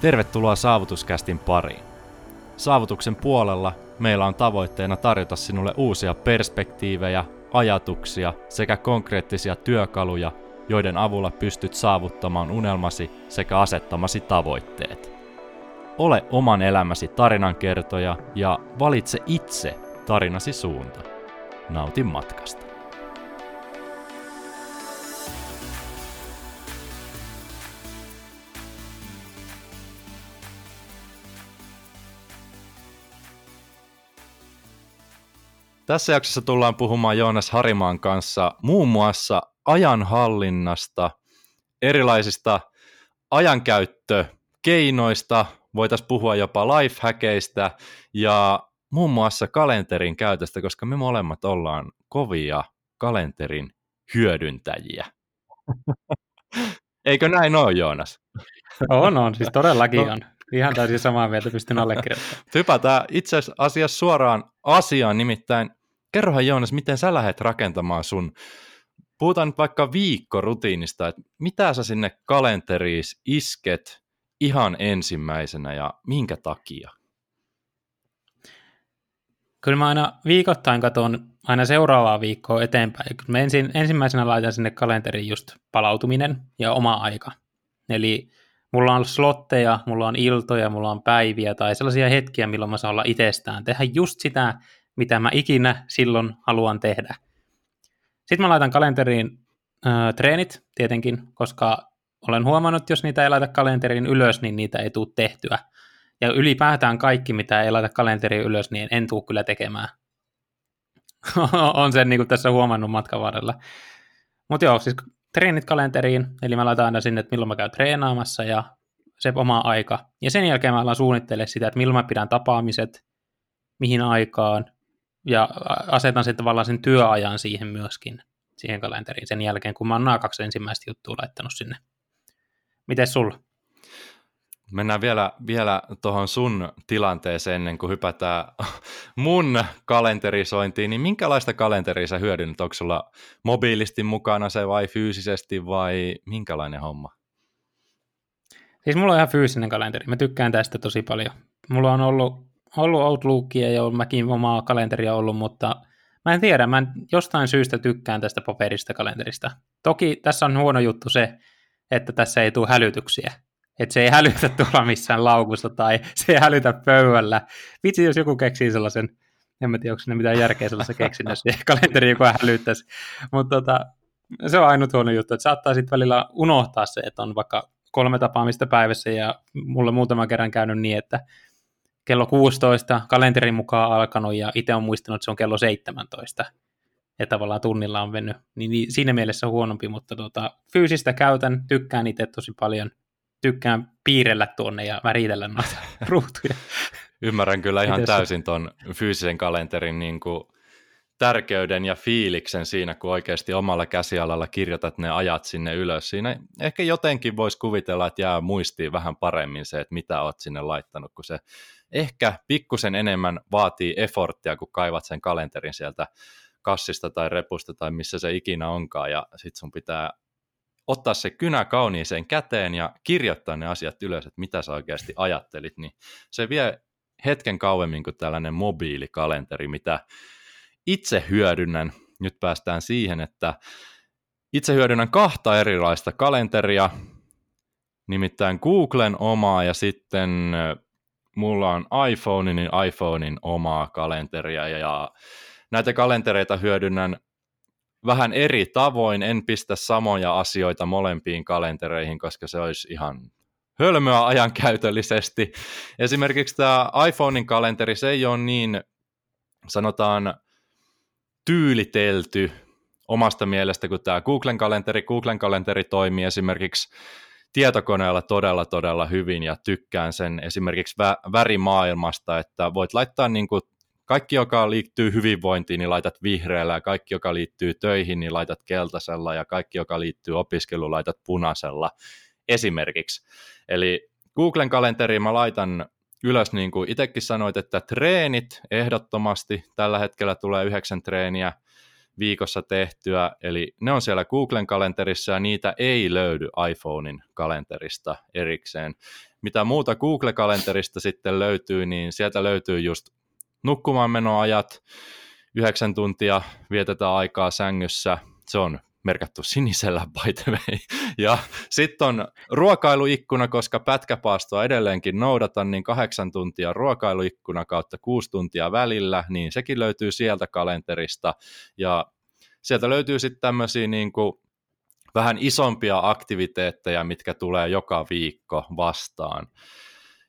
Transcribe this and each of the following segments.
Tervetuloa Saavutuskästin pariin. Saavutuksen puolella meillä on tavoitteena tarjota sinulle uusia perspektiivejä, ajatuksia sekä konkreettisia työkaluja, joiden avulla pystyt saavuttamaan unelmasi sekä asettamasi tavoitteet. Ole oman elämäsi tarinankertoja ja valitse itse tarinasi suunta. Nautin matkasta. Tässä jaksossa tullaan puhumaan Joonas Harimaan kanssa muun muassa ajanhallinnasta, erilaisista ajankäyttökeinoista, voitaisiin puhua jopa lifehackeista ja muun muassa kalenterin käytöstä, koska me molemmat ollaan kovia kalenterin hyödyntäjiä. Eikö näin ole, Joonas? On, on. Siis todellakin no. on. Ihan täysin samaa mieltä pystyn allekirjoittamaan. Hypätään itse asiassa suoraan asiaan, nimittäin kerrohan Joonas, miten sä lähdet rakentamaan sun, puhutaan nyt vaikka viikkorutiinista, että mitä sä sinne kalenteriin isket ihan ensimmäisenä ja minkä takia? Kyllä mä aina viikoittain katson aina seuraavaa viikkoa eteenpäin. Mä ensin, ensimmäisenä laitan sinne kalenteriin just palautuminen ja oma aika. Eli mulla on slotteja, mulla on iltoja, mulla on päiviä tai sellaisia hetkiä, milloin mä saan olla itsestään. Tehdä just sitä, mitä mä ikinä silloin haluan tehdä. Sitten mä laitan kalenteriin äh, treenit tietenkin, koska olen huomannut, jos niitä ei laita kalenteriin ylös, niin niitä ei tule tehtyä. Ja ylipäätään kaikki, mitä ei laita kalenteriin ylös, niin en tule kyllä tekemään. on sen niin kuin tässä huomannut matkan varrella. Mutta joo, siis treenit kalenteriin, eli mä laitan aina sinne, että milloin mä käyn treenaamassa ja se oma aika. Ja sen jälkeen mä alan suunnittelemaan sitä, että milloin mä pidän tapaamiset, mihin aikaan, ja asetan sitten tavallaan sen työajan siihen myöskin, siihen kalenteriin sen jälkeen, kun mä oon nämä kaksi ensimmäistä juttua laittanut sinne. Miten sulla? Mennään vielä, vielä tuohon sun tilanteeseen ennen kuin hypätään mun kalenterisointiin, niin minkälaista kalenteria sä hyödynnät? Onko sulla mobiilisti mukana se vai fyysisesti vai minkälainen homma? Siis mulla on ihan fyysinen kalenteri. Mä tykkään tästä tosi paljon. Mulla on ollut ollut Outlookia ja mäkin omaa kalenteria ollut, mutta mä en tiedä, mä en jostain syystä tykkään tästä paperista kalenterista. Toki tässä on huono juttu se, että tässä ei tule hälytyksiä. Että se ei hälytä tuolla missään laukussa tai se ei hälytä pöydällä. Vitsi, jos joku keksii sellaisen, en mä tiedä, onko ne mitään järkeä sellaisessa keksinnössä, kalenteri joku hälyttäisi. Mutta tota, se on ainut huono juttu, että saattaa sitten välillä unohtaa se, että on vaikka kolme tapaamista päivässä ja mulla muutama kerran käynyt niin, että kello 16 kalenterin mukaan alkanut ja itse on muistanut, että se on kello 17 ja tavallaan tunnilla on mennyt, niin, niin siinä mielessä on huonompi, mutta tuota, fyysistä käytän, tykkään itse tosi paljon, tykkään piirrellä tuonne ja väritellä noita ruutuja. Ymmärrän kyllä ihan täysin tuon fyysisen kalenterin niin kuin tärkeyden ja fiiliksen siinä, kun oikeasti omalla käsialalla kirjoitat ne ajat sinne ylös. Siinä ehkä jotenkin voisi kuvitella, että jää muistiin vähän paremmin se, että mitä olet sinne laittanut, kun se ehkä pikkusen enemmän vaatii efforttia, kun kaivat sen kalenterin sieltä kassista tai repusta tai missä se ikinä onkaan, ja sit sun pitää ottaa se kynä kauniiseen käteen ja kirjoittaa ne asiat ylös, että mitä sä oikeasti ajattelit, niin se vie hetken kauemmin kuin tällainen mobiilikalenteri, mitä itse hyödynnän. Nyt päästään siihen, että itse hyödynnän kahta erilaista kalenteria, nimittäin Googlen omaa ja sitten mulla on iPhone, niin iPhonein omaa kalenteria ja näitä kalentereita hyödynnän vähän eri tavoin, en pistä samoja asioita molempiin kalentereihin, koska se olisi ihan hölmöä ajankäytöllisesti. Esimerkiksi tämä iPhonein kalenteri, se ei ole niin, sanotaan, tyylitelty omasta mielestä kuin tämä Googlen kalenteri. Googlen kalenteri toimii esimerkiksi tietokoneella todella todella hyvin ja tykkään sen esimerkiksi vä- värimaailmasta, että voit laittaa niin kuin kaikki, joka liittyy hyvinvointiin, niin laitat vihreällä, ja kaikki, joka liittyy töihin, niin laitat keltaisella, ja kaikki, joka liittyy opiskeluun, laitat punaisella esimerkiksi. Eli Googlen kalenteriin mä laitan ylös, niin kuin itsekin sanoit, että treenit ehdottomasti, tällä hetkellä tulee yhdeksän treeniä, viikossa tehtyä, eli ne on siellä Googlen kalenterissa ja niitä ei löydy iPhonein kalenterista erikseen. mitä muuta Google-kalenterista sitten löytyy, niin sieltä löytyy just nukkumaan menoajat, yhdeksän tuntia vietetään aikaa sängyssä, se on merkattu sinisellä by the way. Ja sitten on ruokailuikkuna, koska pätkäpaastoa edelleenkin noudatan, niin kahdeksan tuntia ruokailuikkuna kautta kuusi tuntia välillä, niin sekin löytyy sieltä kalenterista. Ja sieltä löytyy sitten tämmöisiä niin vähän isompia aktiviteetteja, mitkä tulee joka viikko vastaan.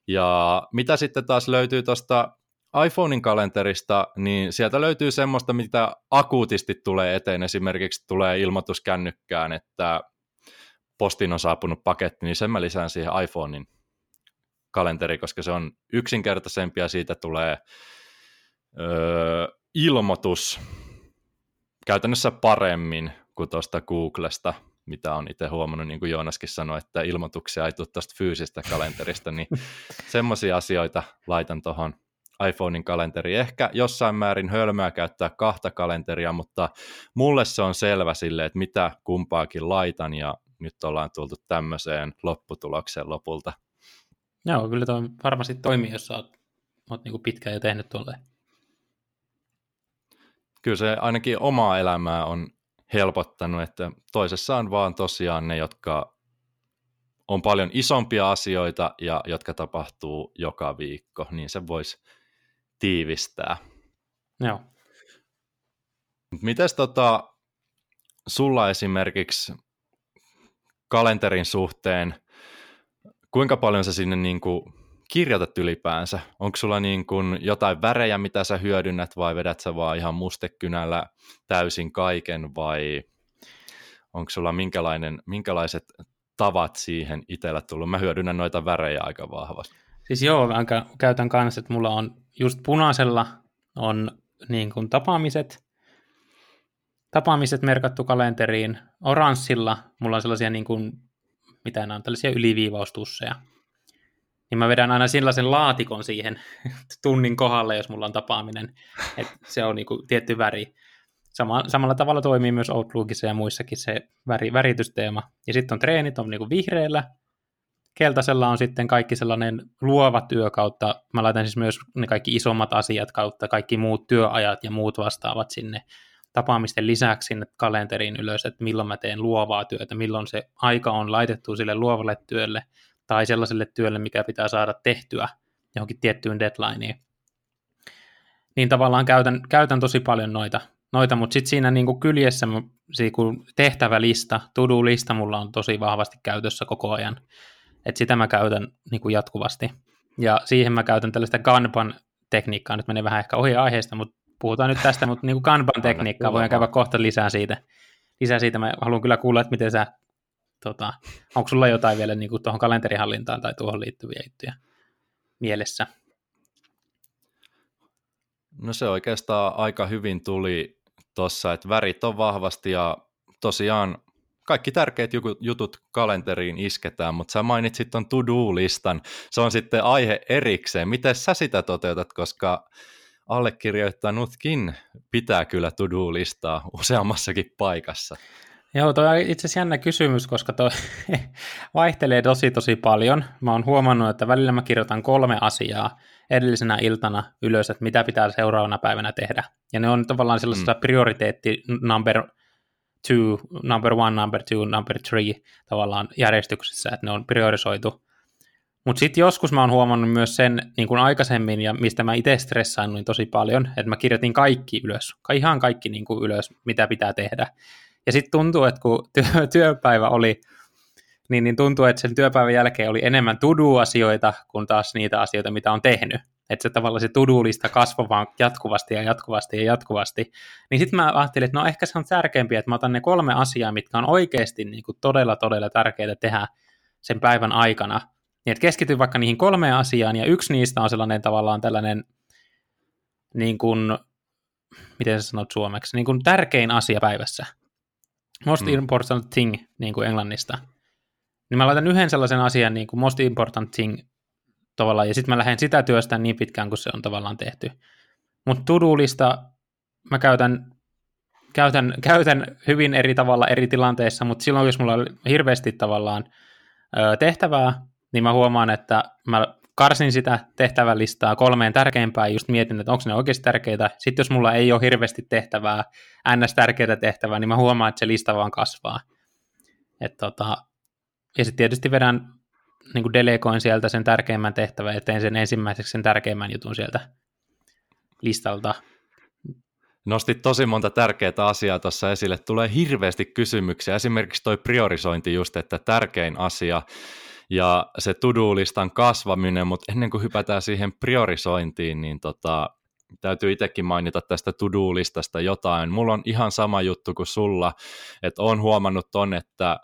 Ja mitä sitten taas löytyy tuosta iPhonein kalenterista, niin sieltä löytyy semmoista, mitä akuutisti tulee eteen. Esimerkiksi tulee ilmoitus kännykkään, että postiin on saapunut paketti, niin sen mä lisään siihen iPhonein kalenteri, koska se on yksinkertaisempi ja siitä tulee öö, ilmoitus käytännössä paremmin kuin tuosta Googlesta, mitä on itse huomannut, niin kuin Joonaskin sanoi, että ilmoituksia ei tule tuosta fyysistä kalenterista, niin semmoisia asioita laitan tuohon iPhonein kalenteri. Ehkä jossain määrin hölmöä käyttää kahta kalenteria, mutta mulle se on selvä sille, että mitä kumpaakin laitan ja nyt ollaan tultu tämmöiseen lopputulokseen lopulta. Joo, kyllä toi varmasti toimii, jos olet, olet niin pitkään jo tehnyt tuolle. Kyllä se ainakin omaa elämää on helpottanut, että toisessa on vaan tosiaan ne, jotka on paljon isompia asioita ja jotka tapahtuu joka viikko, niin se voisi tiivistää. Joo. Mites tota, sulla esimerkiksi kalenterin suhteen, kuinka paljon sä sinne niin kuin kirjoitat ylipäänsä? Onko sulla niin kuin jotain värejä, mitä sä hyödynnät, vai vedät sä vaan ihan mustekynällä täysin kaiken, vai onko sulla minkälainen, minkälaiset tavat siihen itsellä tullut? Mä hyödynnän noita värejä aika vahvasti. Siis joo, mä käytän kanssa, että mulla on just punaisella on niin kuin tapaamiset, tapaamiset merkattu kalenteriin. Oranssilla mulla on sellaisia, niin kuin, mitä nämä on, tällaisia yliviivaustusseja. Niin mä vedän aina sellaisen laatikon siihen tunnin kohdalle, jos mulla on tapaaminen. että se on niin kuin tietty väri. Sama, samalla tavalla toimii myös Outlookissa ja muissakin se väri, väritysteema. Ja sitten on treenit on niin kuin vihreällä, keltaisella on sitten kaikki sellainen luova työ kautta, mä laitan siis myös ne kaikki isommat asiat kautta, kaikki muut työajat ja muut vastaavat sinne tapaamisten lisäksi sinne kalenteriin ylös, että milloin mä teen luovaa työtä, milloin se aika on laitettu sille luovalle työlle tai sellaiselle työlle, mikä pitää saada tehtyä johonkin tiettyyn deadlineen. Niin tavallaan käytän, käytän tosi paljon noita, noita mutta sitten siinä niin kuin kyljessä tehtävälista, to-do-lista mulla on tosi vahvasti käytössä koko ajan. Et sitä mä käytän niin kuin jatkuvasti. Ja siihen mä käytän tällaista Kanban-tekniikkaa. Nyt menee vähän ehkä ohi aiheesta, mutta puhutaan nyt tästä, mutta niin Kanban-tekniikkaa voidaan käydä kohta lisää siitä. Lisää siitä mä haluan kyllä kuulla, että miten sä, tota, onko sulla jotain vielä niin kuin tuohon kalenterihallintaan tai tuohon liittyviä juttuja mielessä? No se oikeastaan aika hyvin tuli tuossa, että värit on vahvasti ja tosiaan kaikki tärkeät jutut kalenteriin isketään, mutta sä mainitsit ton to-do-listan. Se on sitten aihe erikseen. Miten sä sitä toteutat, koska allekirjoittanutkin pitää kyllä to-do-listaa useammassakin paikassa. Joo, toi on itse asiassa jännä kysymys, koska toi vaihtelee tosi tosi paljon. Mä oon huomannut, että välillä mä kirjoitan kolme asiaa edellisenä iltana ylös, että mitä pitää seuraavana päivänä tehdä. Ja ne on tavallaan sellaisessa mm. prioriteetti number two, number one, number two, number three tavallaan järjestyksessä, että ne on priorisoitu. Mutta sitten joskus mä oon huomannut myös sen niin kuin aikaisemmin, ja mistä mä itse stressaannuin tosi paljon, että mä kirjoitin kaikki ylös, ihan kaikki niin kuin ylös, mitä pitää tehdä. Ja sitten tuntuu, että kun työ, työpäivä oli, niin, niin tuntuu, että sen työpäivän jälkeen oli enemmän tudu-asioita kuin taas niitä asioita, mitä on tehnyt että se tavallaan se tudulista kasvoi vaan jatkuvasti ja jatkuvasti ja jatkuvasti, niin sitten mä ajattelin, että no ehkä se on tärkeämpiä, että mä otan ne kolme asiaa, mitkä on oikeasti niin kuin todella, todella tärkeää tehdä sen päivän aikana, niin että keskityn vaikka niihin kolmeen asiaan, ja yksi niistä on sellainen tavallaan tällainen, niin kuin, miten sä sanot suomeksi, niin kuin tärkein asia päivässä. Most mm. important thing, niin kuin englannista. Niin mä laitan yhden sellaisen asian, niin kuin most important thing tavallaan, ja sitten mä lähden sitä työstä niin pitkään, kun se on tavallaan tehty. Mutta tudulista mä käytän, käytän, käytän hyvin eri tavalla eri tilanteissa, mutta silloin, jos mulla on hirveästi tavallaan ö, tehtävää, niin mä huomaan, että mä karsin sitä tehtävälistaa kolmeen tärkeimpään, just mietin, että onko ne oikeasti tärkeitä. Sitten jos mulla ei ole hirveästi tehtävää, ns. tärkeää tehtävää, niin mä huomaan, että se lista vaan kasvaa. Et tota, ja sitten tietysti vedän, niin kuin delegoin sieltä sen tärkeimmän tehtävän ja teen sen ensimmäiseksi sen tärkeimmän jutun sieltä listalta. Nostit tosi monta tärkeää asiaa tuossa esille. Tulee hirveästi kysymyksiä. Esimerkiksi toi priorisointi just, että tärkein asia ja se to-do-listan kasvaminen, mutta ennen kuin hypätään siihen priorisointiin, niin tota, täytyy itsekin mainita tästä to-do-listasta jotain. Mulla on ihan sama juttu kuin sulla, että on huomannut ton, että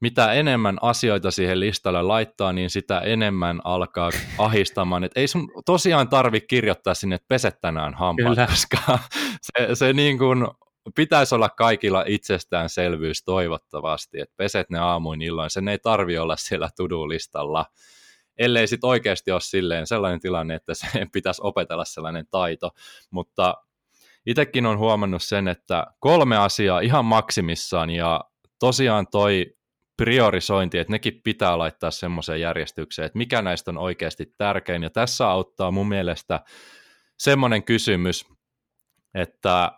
mitä enemmän asioita siihen listalle laittaa, niin sitä enemmän alkaa ahistamaan. Et ei sun tosiaan tarvi kirjoittaa sinne, että peset tänään hampaat, Kyllä. koska se, se niin kuin pitäisi olla kaikilla itsestäänselvyys toivottavasti, että peset ne aamuin illoin, sen ei tarvi olla siellä to-do-listalla, ellei sitten oikeasti ole silleen sellainen tilanne, että se pitäisi opetella sellainen taito, mutta itsekin on huomannut sen, että kolme asiaa ihan maksimissaan ja tosiaan toi priorisointi, että nekin pitää laittaa semmoiseen järjestykseen, että mikä näistä on oikeasti tärkein. Ja tässä auttaa mun mielestä semmoinen kysymys, että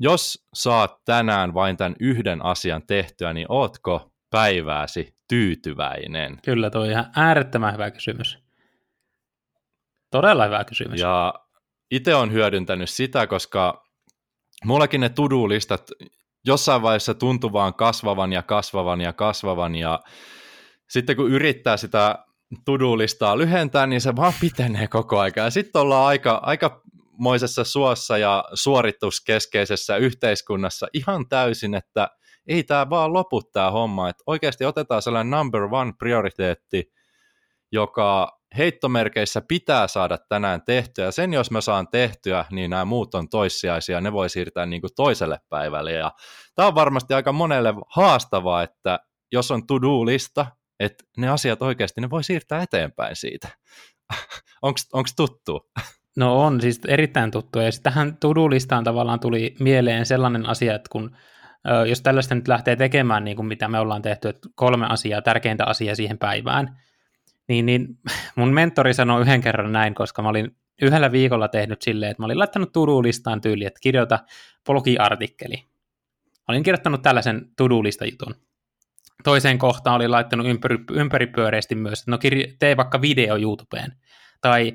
jos saat tänään vain tämän yhden asian tehtyä, niin ootko päivääsi tyytyväinen? Kyllä, tuo on ihan äärettömän hyvä kysymys. Todella hyvä kysymys. Ja itse on hyödyntänyt sitä, koska mullakin ne to-do-listat jossain vaiheessa tuntuu vaan kasvavan ja kasvavan ja kasvavan ja sitten kun yrittää sitä to-do-listaa lyhentää, niin se vaan pitenee koko. Ja sitten ollaan aika, aika moisessa suossa ja suorituskeskeisessä yhteiskunnassa ihan täysin, että ei tämä vaan lopu tämä homma, että oikeasti otetaan sellainen number one prioriteetti, joka heittomerkeissä pitää saada tänään tehtyä, sen jos mä saan tehtyä, niin nämä muut on toissijaisia, ne voi siirtää niin kuin toiselle päivälle, ja tämä on varmasti aika monelle haastavaa, että jos on to-do-lista, että ne asiat oikeasti ne voi siirtää eteenpäin siitä. Onko tuttu? No on, siis erittäin tuttu. Ja tähän to-do-listaan tavallaan tuli mieleen sellainen asia, että kun jos tällaista nyt lähtee tekemään, niin kuin mitä me ollaan tehty, että kolme asiaa, tärkeintä asiaa siihen päivään, niin, niin mun mentori sanoi yhden kerran näin, koska mä olin yhdellä viikolla tehnyt silleen, että mä olin laittanut to-do-listaan tyyli, että kirjoita blogiartikkeli. Olin kirjoittanut tällaisen to-do-lista-jutun. Toiseen kohtaan olin laittanut ympäri, ympäripyöreästi myös, että no kirjo, tee vaikka video YouTubeen, tai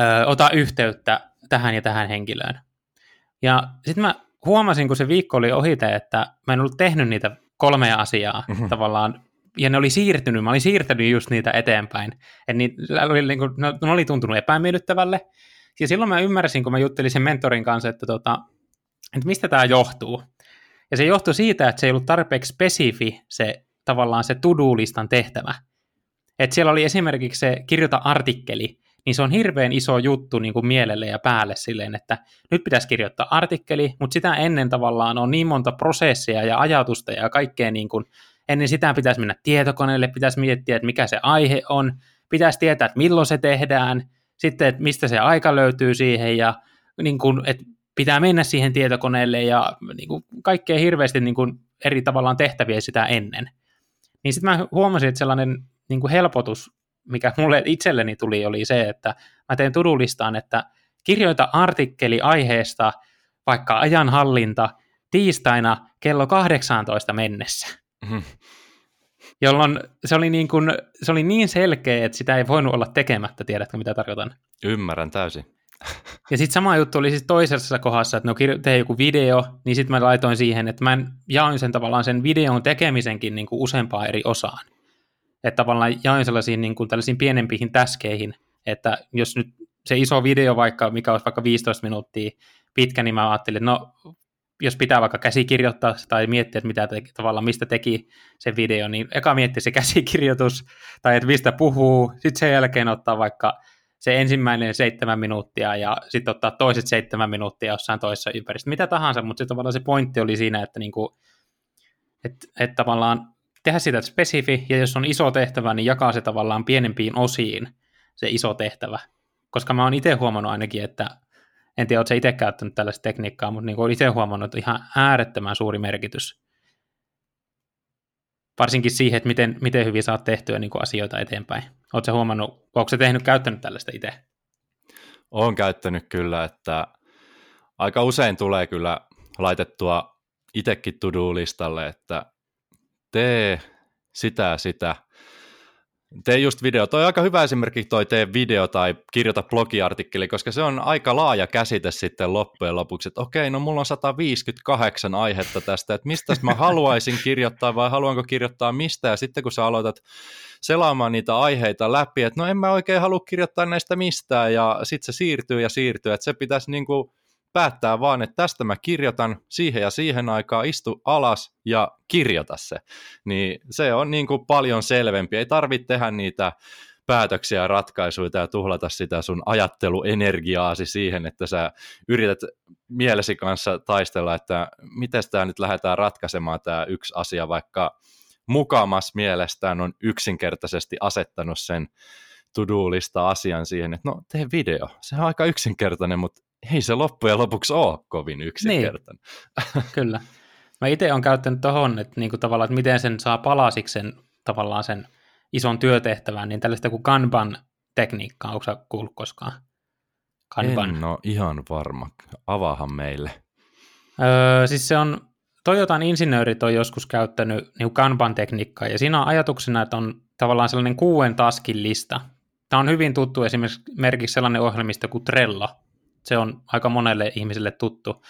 ö, ota yhteyttä tähän ja tähän henkilöön. Ja sitten mä huomasin, kun se viikko oli ohite, että mä en ollut tehnyt niitä kolmea asiaa mm-hmm. tavallaan, ja ne oli siirtynyt, mä olin siirtänyt just niitä eteenpäin. Et niitä oli, niin kuin, ne oli tuntunut epämiellyttävälle. Ja silloin mä ymmärsin, kun mä juttelin sen mentorin kanssa, että, tota, että mistä tämä johtuu. Ja se johtui siitä, että se ei ollut tarpeeksi spesifi se tavallaan se to-do-listan tehtävä. Että siellä oli esimerkiksi se kirjoita artikkeli, niin se on hirveän iso juttu niin kuin mielelle ja päälle silleen, että nyt pitäisi kirjoittaa artikkeli, mutta sitä ennen tavallaan on niin monta prosessia ja ajatusta ja kaikkea niin kuin, ennen sitä pitäisi mennä tietokoneelle, pitäisi miettiä, että mikä se aihe on, pitäisi tietää, että milloin se tehdään, sitten, että mistä se aika löytyy siihen ja niin kuin, että pitää mennä siihen tietokoneelle ja niin kuin, kaikkea hirveästi niin kuin, eri tavallaan tehtäviä sitä ennen. Niin sitten mä huomasin, että sellainen niin kuin helpotus mikä mulle itselleni tuli, oli se, että mä teen tudulistaan, että kirjoita artikkeli aiheesta vaikka ajanhallinta tiistaina kello 18 mennessä. Mm-hmm. Jolloin se oli, niin kuin, se oli niin selkeä, että sitä ei voinut olla tekemättä, tiedätkö mitä tarkoitan? Ymmärrän täysin. Ja sitten sama juttu oli siis toisessa kohdassa, että no tee joku video, niin sitten mä laitoin siihen, että mä jaoin sen tavallaan sen videon tekemisenkin niin kuin useampaan eri osaan. Että tavallaan jaoin sellaisiin niin kuin, tällaisiin pienempiin täskeihin, että jos nyt se iso video vaikka, mikä olisi vaikka 15 minuuttia pitkä, niin mä ajattelin, että no jos pitää vaikka käsikirjoittaa tai miettiä, että mitä teki, tavallaan mistä teki se video, niin eka miettiä se käsikirjoitus tai että mistä puhuu, sitten sen jälkeen ottaa vaikka se ensimmäinen seitsemän minuuttia ja sitten ottaa toiset seitsemän minuuttia jossain toisessa ympäristössä, mitä tahansa, mutta se tavallaan se pointti oli siinä, että niinku, että, että tavallaan tehdä sitä spesifi, ja jos on iso tehtävä, niin jakaa se tavallaan pienempiin osiin, se iso tehtävä. Koska mä oon itse huomannut ainakin, että en tiedä, oletko itse käyttänyt tällaista tekniikkaa, mutta niin olen itse huomannut, että ihan äärettömän suuri merkitys varsinkin siihen, että miten, miten hyvin saat tehtyä niin kuin asioita eteenpäin. Oletko huomannut, onko se tehnyt, käyttänyt tällaista itse? Olen käyttänyt kyllä, että aika usein tulee kyllä laitettua itsekin to-do-listalle, että tee sitä sitä, Tee just video. Toi on aika hyvä esimerkki toi tee video tai kirjoita blogiartikkeli, koska se on aika laaja käsite sitten loppujen lopuksi, että okei, no mulla on 158 aihetta tästä, että mistä mä haluaisin kirjoittaa vai haluanko kirjoittaa mistä, ja sitten kun sä aloitat selaamaan niitä aiheita läpi, että no en mä oikein halua kirjoittaa näistä mistään, ja sitten se siirtyy ja siirtyy, että se pitäisi niinku päättää vaan, että tästä mä kirjoitan siihen ja siihen aikaan, istu alas ja kirjoita se. Niin se on niin kuin paljon selvempi. Ei tarvitse tehdä niitä päätöksiä ja ratkaisuja ja tuhlata sitä sun ajatteluenergiaasi siihen, että sä yrität mielesi kanssa taistella, että miten tämä nyt lähdetään ratkaisemaan tämä yksi asia, vaikka mukamas mielestään on yksinkertaisesti asettanut sen to-do-lista asian siihen, että no tee video. Se on aika yksinkertainen, mutta ei se loppujen lopuksi ole kovin yksinkertainen. Niin. Kyllä. Mä itse olen käyttänyt tuohon, että, niinku tavallaan, että miten sen saa palasiksi sen, tavallaan sen ison työtehtävän, niin tällaista kuin Kanban-tekniikkaa, onko sä kuullut koskaan? Kanban. En ole ihan varma. Avaahan meille. Öö, siis se on, Toyotan insinöörit on joskus käyttänyt niin Kanban-tekniikkaa, ja siinä on ajatuksena, että on tavallaan sellainen kuuden taskin lista. Tämä on hyvin tuttu esimerkiksi sellainen ohjelmista kuin Trello, se on aika monelle ihmiselle tuttu.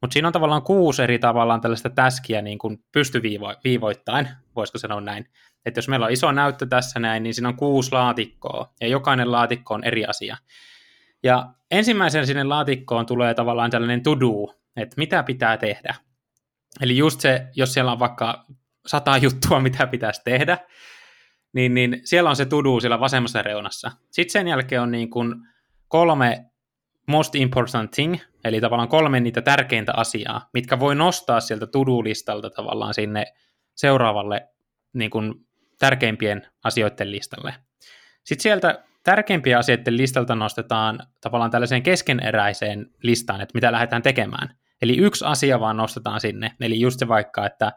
Mutta siinä on tavallaan kuusi eri tavallaan tällaista täskiä niin kuin pystyviivoittain, voisiko sanoa näin. Että jos meillä on iso näyttö tässä näin, niin siinä on kuusi laatikkoa, ja jokainen laatikko on eri asia. Ja ensimmäisen sinne laatikkoon tulee tavallaan tällainen to-do, että mitä pitää tehdä. Eli just se, jos siellä on vaikka sata juttua, mitä pitäisi tehdä, niin, niin siellä on se to-do siellä vasemmassa reunassa. Sitten sen jälkeen on niin kuin kolme most important thing, eli tavallaan kolme niitä tärkeintä asiaa, mitkä voi nostaa sieltä to-do-listalta tavallaan sinne seuraavalle niin kuin, tärkeimpien asioiden listalle. Sitten sieltä tärkeimpien asioiden listalta nostetaan tavallaan tällaiseen keskeneräiseen listaan, että mitä lähdetään tekemään. Eli yksi asia vaan nostetaan sinne, eli just se vaikka, että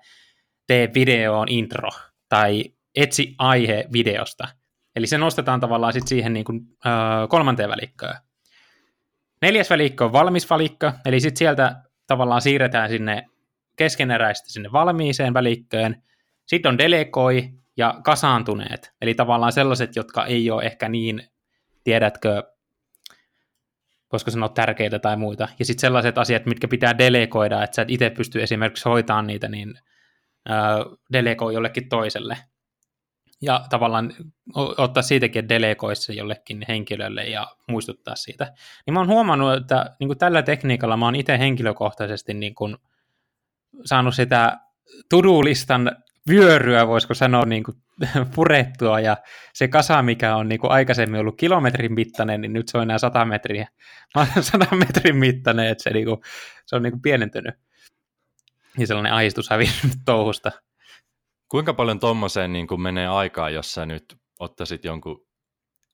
tee videoon intro, tai etsi aihe videosta. Eli se nostetaan tavallaan sitten siihen niin kuin, ö, kolmanteen välikköön. Neljäs välikkö on valmis valikko, eli sitten sieltä tavallaan siirretään sinne keskeneräisesti sinne valmiiseen välikköön. Sitten on delegoi ja kasaantuneet, eli tavallaan sellaiset, jotka ei ole ehkä niin, tiedätkö, voisiko sanoa tärkeitä tai muita. Ja sitten sellaiset asiat, mitkä pitää delegoida, että sä et itse pysty esimerkiksi hoitamaan niitä, niin delegoi jollekin toiselle ja tavallaan ottaa siitäkin, että delegoisi jollekin henkilölle ja muistuttaa siitä. Niin mä oon huomannut, että niin kuin tällä tekniikalla mä oon itse henkilökohtaisesti niin kuin saanut sitä tudulistan vyöryä, voisiko sanoa, niin kuin purettua, ja se kasa, mikä on niin kuin aikaisemmin ollut kilometrin mittainen, niin nyt se on enää 100 metriä, 100 metrin mittainen, että se, niin kuin, se on niin kuin pienentynyt. Ja sellainen ahistus hävinnyt touhusta. Kuinka paljon tuommoiseen niin menee aikaa, jos sä nyt ottaisit jonkun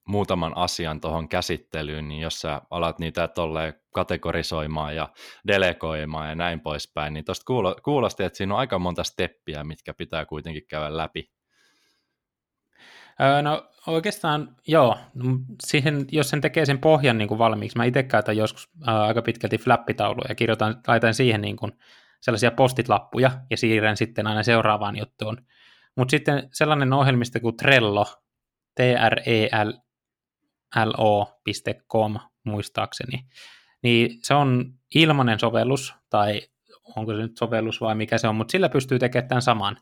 muutaman asian tuohon käsittelyyn, niin jos sä alat niitä tolleen kategorisoimaan ja delegoimaan ja näin poispäin, niin tuosta kuulosti, että siinä on aika monta steppiä, mitkä pitää kuitenkin käydä läpi. no oikeastaan joo, siihen, jos sen tekee sen pohjan niin kuin valmiiksi, mä itse käytän joskus ää, aika pitkälti flappitauluja ja kirjoitan, laitan siihen niin kuin sellaisia postitlappuja ja siirrän sitten aina seuraavaan juttuun. Mutta sitten sellainen ohjelmisto kuin Trello, t r e l o.com muistaakseni, niin se on ilmainen sovellus, tai onko se nyt sovellus vai mikä se on, mutta sillä pystyy tekemään tämän saman.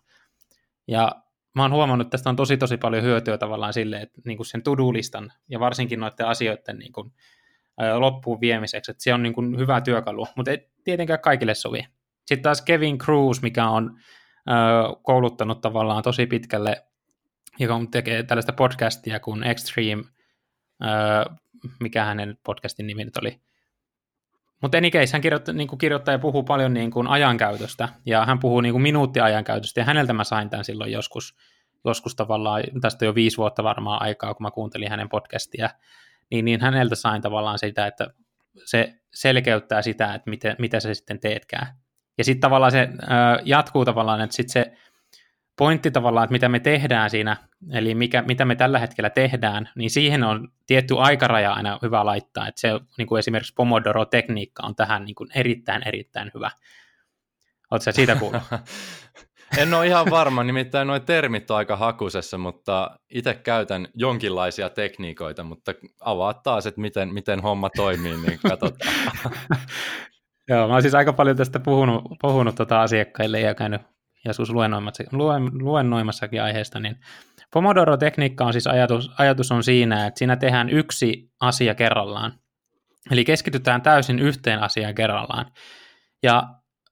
Ja mä oon huomannut, että tästä on tosi tosi paljon hyötyä tavallaan sille, että niin kuin sen to-do-listan ja varsinkin noiden asioiden niin kuin, loppuun viemiseksi, että se on niin kuin hyvä työkalu, mutta ei tietenkään kaikille sovi. Sitten taas Kevin Cruz, mikä on ö, kouluttanut tavallaan tosi pitkälle, joka tekee tällaista podcastia kuin Extreme, ö, mikä hänen podcastin nimi nyt oli. Mutta any case, hän kirjoittaa, niin kuin kirjoittaa ja puhuu paljon niin kuin ajankäytöstä, ja hän puhuu niin kuin minuuttiajankäytöstä, ja häneltä mä sain tämän silloin joskus, joskus tavallaan, tästä jo viisi vuotta varmaan aikaa, kun mä kuuntelin hänen podcastia, niin, niin häneltä sain tavallaan sitä, että se selkeyttää sitä, että miten, mitä sä sitten teetkään. Ja sitten tavallaan se äh, jatkuu tavallaan, että sitten se pointti tavallaan, että mitä me tehdään siinä, eli mikä, mitä me tällä hetkellä tehdään, niin siihen on tietty aikaraja aina hyvä laittaa, että se niin kuin esimerkiksi Pomodoro-tekniikka on tähän niin kuin erittäin, erittäin hyvä. Oletko siitä kuullut? en ole ihan varma, nimittäin nuo termit on aika hakusessa, mutta itse käytän jonkinlaisia tekniikoita, mutta avaa taas, että miten, miten homma toimii, niin katsotaan. Joo, mä oon siis aika paljon tästä puhunut, puhunut tota asiakkaille ja käynyt joskus luennoimassakin aiheesta, niin Pomodoro-tekniikka on siis ajatus, ajatus on siinä, että siinä tehdään yksi asia kerrallaan. Eli keskitytään täysin yhteen asiaan kerrallaan. Ja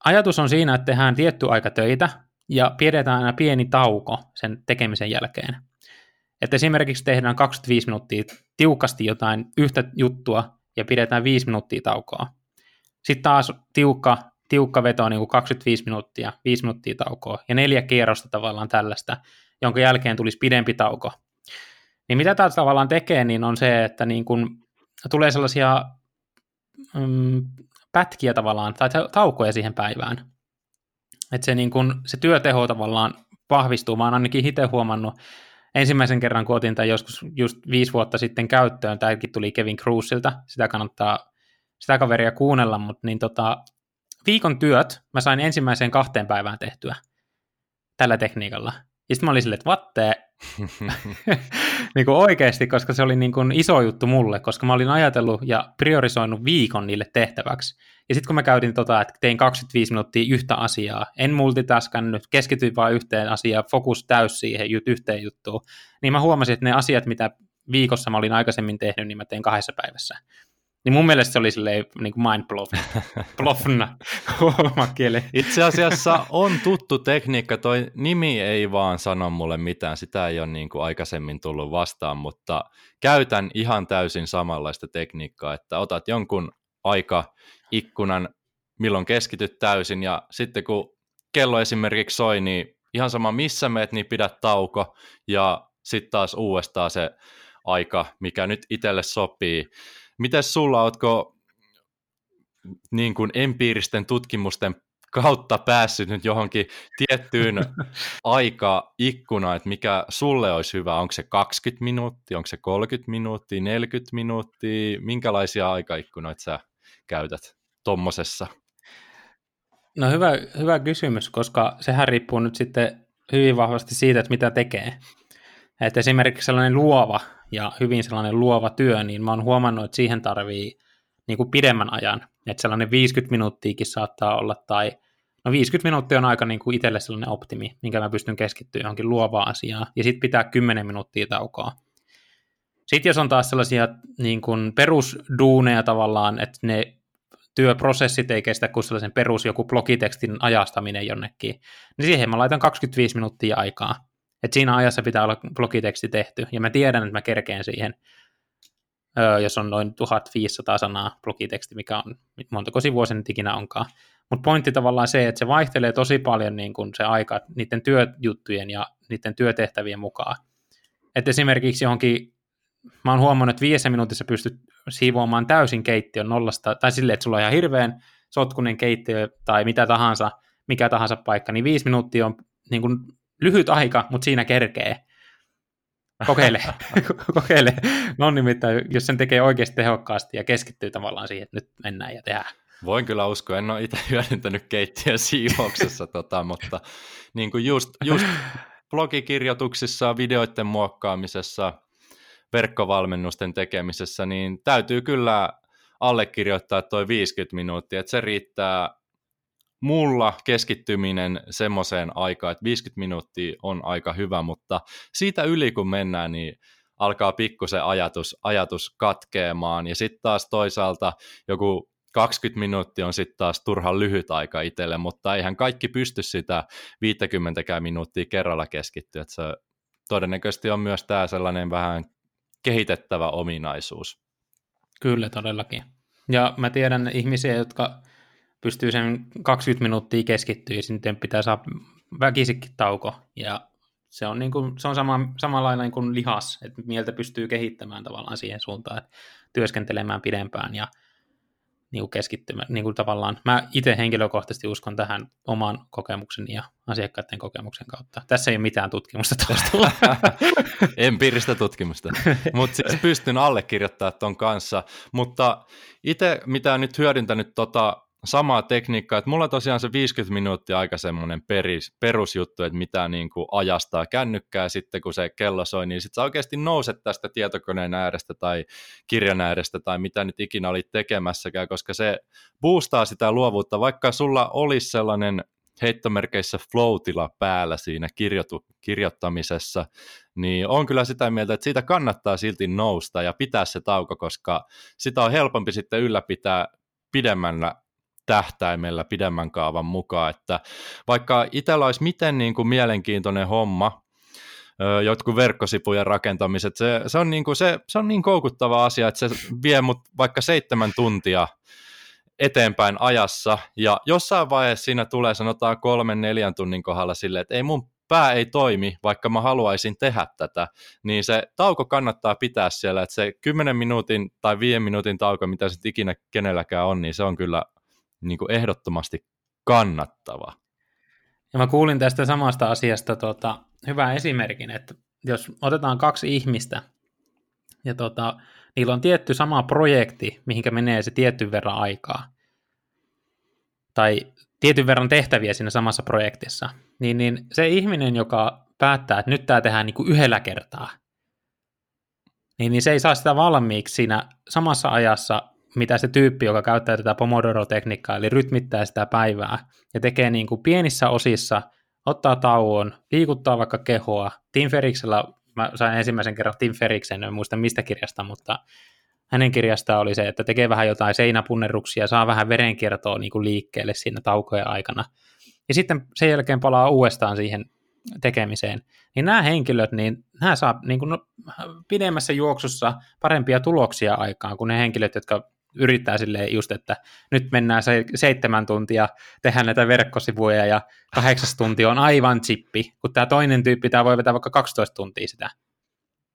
ajatus on siinä, että tehdään tietty aika töitä ja pidetään aina pieni tauko sen tekemisen jälkeen. Että esimerkiksi tehdään 25 minuuttia tiukasti jotain yhtä juttua ja pidetään 5 minuuttia taukoa. Sitten taas tiukka tiukka veto niin kuin 25 minuuttia, 5 minuuttia taukoa ja neljä kierrosta tavallaan tällaista, jonka jälkeen tulisi pidempi tauko. Niin mitä tämä tavallaan tekee, niin on se, että niin kuin tulee sellaisia mm, pätkiä tavallaan, tai taukoja siihen päivään. Että se, niin kuin, se työteho tavallaan vahvistuu. Mä oon ainakin itse huomannut ensimmäisen kerran, kun otin tämän joskus just viisi vuotta sitten käyttöön, tämäkin tuli Kevin Cruisilta, sitä kannattaa sitä kaveria kuunnella, mutta niin tota, viikon työt mä sain ensimmäiseen kahteen päivään tehtyä tällä tekniikalla. Ja sitten mä olin silleen, että vattee, niin kuin oikeasti, koska se oli niin kuin iso juttu mulle, koska mä olin ajatellut ja priorisoinut viikon niille tehtäväksi. Ja sitten kun mä käytin tota, että tein 25 minuuttia yhtä asiaa, en multitaskannut, keskityin vain yhteen asiaan, fokus täys siihen yhteen juttuun, niin mä huomasin, että ne asiat, mitä viikossa mä olin aikaisemmin tehnyt, niin mä tein kahdessa päivässä. Niin mun mielestä se oli silleen niin kuin mind blowna Itse asiassa on tuttu tekniikka, toi nimi ei vaan sano mulle mitään, sitä ei ole niin kuin aikaisemmin tullut vastaan, mutta käytän ihan täysin samanlaista tekniikkaa, että otat jonkun aika ikkunan, milloin keskityt täysin ja sitten kun kello esimerkiksi soi, niin ihan sama missä meet, niin pidät tauko ja sitten taas uudestaan se aika, mikä nyt itselle sopii. Miten sulla, ootko niin kuin empiiristen tutkimusten kautta päässyt nyt johonkin tiettyyn aikaikkunaan, että mikä sulle olisi hyvä, onko se 20 minuuttia, onko se 30 minuuttia, 40 minuuttia, minkälaisia aikaikkunoita sä käytät tuommoisessa? No hyvä, hyvä kysymys, koska sehän riippuu nyt sitten hyvin vahvasti siitä, että mitä tekee. Että esimerkiksi sellainen luova ja hyvin sellainen luova työ, niin mä oon huomannut, että siihen tarvii niin kuin pidemmän ajan. Että sellainen 50 minuuttiakin saattaa olla, tai no 50 minuuttia on aika niin kuin itselle sellainen optimi, minkä mä pystyn keskittyä johonkin luovaan asiaan, ja sitten pitää 10 minuuttia taukoa. Sitten jos on taas sellaisia niin kuin perusduuneja tavallaan, että ne työprosessit ei kestä kuin sellaisen perus joku blogitekstin ajastaminen jonnekin, niin siihen mä laitan 25 minuuttia aikaa. Et siinä ajassa pitää olla blogiteksti tehty, ja mä tiedän, että mä kerkeen siihen, öö, jos on noin 1500 sanaa blogiteksti, mikä on, montako sivua se nyt ikinä onkaan. Mutta pointti tavallaan se, että se vaihtelee tosi paljon niin kun se aika niiden työjuttujen ja niiden työtehtävien mukaan. Että esimerkiksi johonkin, mä oon huomannut, että viidessä minuutissa pystyt siivoamaan täysin keittiön nollasta, tai silleen, että sulla on ihan hirveän sotkunen keittiö tai mitä tahansa, mikä tahansa paikka, niin viisi minuuttia on niin kuin lyhyt aika, mutta siinä kerkee. Kokeile, kokeile. No nimittäin, jos sen tekee oikeasti tehokkaasti ja keskittyy tavallaan siihen, että nyt mennään ja tehdään. Voin kyllä uskoa, en ole itse hyödyntänyt keittiön siivouksessa, tota, mutta niin kuin just, just blogikirjoituksissa, videoiden muokkaamisessa, verkkovalmennusten tekemisessä, niin täytyy kyllä allekirjoittaa tuo 50 minuuttia, että se riittää mulla keskittyminen semmoiseen aikaan, että 50 minuuttia on aika hyvä, mutta siitä yli kun mennään, niin alkaa pikkusen ajatus, ajatus katkeamaan, ja sitten taas toisaalta joku 20 minuuttia on sitten taas turhan lyhyt aika itselle, mutta eihän kaikki pysty sitä 50 minuuttia kerralla keskittyä, että se todennäköisesti on myös tämä sellainen vähän kehitettävä ominaisuus. Kyllä, todellakin. Ja mä tiedän ihmisiä, jotka pystyy sen 20 minuuttia keskittyä ja sitten pitää saada väkisikin tauko. Ja se on, niin kuin, se on sama, samanlainen niin kuin lihas, että mieltä pystyy kehittämään tavallaan siihen suuntaan, että työskentelemään pidempään. Ja niin kuin keskittymä, niin kuin tavallaan, mä itse henkilökohtaisesti uskon tähän oman kokemukseni ja asiakkaiden kokemuksen kautta. Tässä ei ole mitään tutkimusta taustalla. Empiiristä tutkimusta, mutta siis pystyn allekirjoittamaan tuon kanssa, mutta itse mitä nyt hyödyntänyt tota samaa tekniikkaa, että mulla tosiaan se 50 minuuttia aika semmoinen perusjuttu, että mitä niin kuin ajastaa kännykkää sitten kun se kello soi, niin sitten sä oikeasti nouset tästä tietokoneen äärestä tai kirjan äärestä tai mitä nyt ikinä olit tekemässäkään, koska se boostaa sitä luovuutta, vaikka sulla olisi sellainen heittomerkeissä flow päällä siinä kirjoitu, kirjoittamisessa, niin on kyllä sitä mieltä, että siitä kannattaa silti nousta ja pitää se tauko, koska sitä on helpompi sitten ylläpitää pidemmällä tähtäimellä pidemmän kaavan mukaan, että vaikka itsellä olisi miten niin kuin mielenkiintoinen homma, jotkut verkkosipujen rakentamiset, se, se, on niin kuin se, se on niin koukuttava asia, että se vie mut vaikka seitsemän tuntia eteenpäin ajassa, ja jossain vaiheessa siinä tulee sanotaan kolmen, neljän tunnin kohdalla silleen, että ei mun pää ei toimi, vaikka mä haluaisin tehdä tätä, niin se tauko kannattaa pitää siellä, että se 10 minuutin tai 5 minuutin tauko, mitä se ikinä kenelläkään on, niin se on kyllä niin kuin ehdottomasti kannattava. Ja mä kuulin tästä samasta asiasta tota, hyvän esimerkin, että jos otetaan kaksi ihmistä ja tota, niillä on tietty sama projekti, mihinkä menee se tietty verran aikaa, tai tietyn verran tehtäviä siinä samassa projektissa, niin, niin se ihminen, joka päättää, että nyt tämä tehdään niin kuin yhdellä kertaa, niin, niin se ei saa sitä valmiiksi siinä samassa ajassa, mitä se tyyppi, joka käyttää tätä Pomodoro-tekniikkaa, eli rytmittää sitä päivää ja tekee niin kuin pienissä osissa, ottaa tauon, liikuttaa vaikka kehoa. Tim Feriksellä, mä sain ensimmäisen kerran Tim Feriksen, en muista mistä kirjasta, mutta hänen kirjastaan oli se, että tekee vähän jotain seinäpunnerruksia, saa vähän verenkiertoa niin kuin liikkeelle siinä taukojen aikana. Ja sitten sen jälkeen palaa uudestaan siihen tekemiseen. Niin nämä henkilöt, niin nämä saa niin kuin, no, pidemmässä juoksussa parempia tuloksia aikaan kuin ne henkilöt, jotka yrittää sille just, että nyt mennään se seitsemän tuntia, tehdään näitä verkkosivuja ja kahdeksas tunti on aivan chippi, kun tämä toinen tyyppi, tämä voi vetää vaikka 12 tuntia sitä.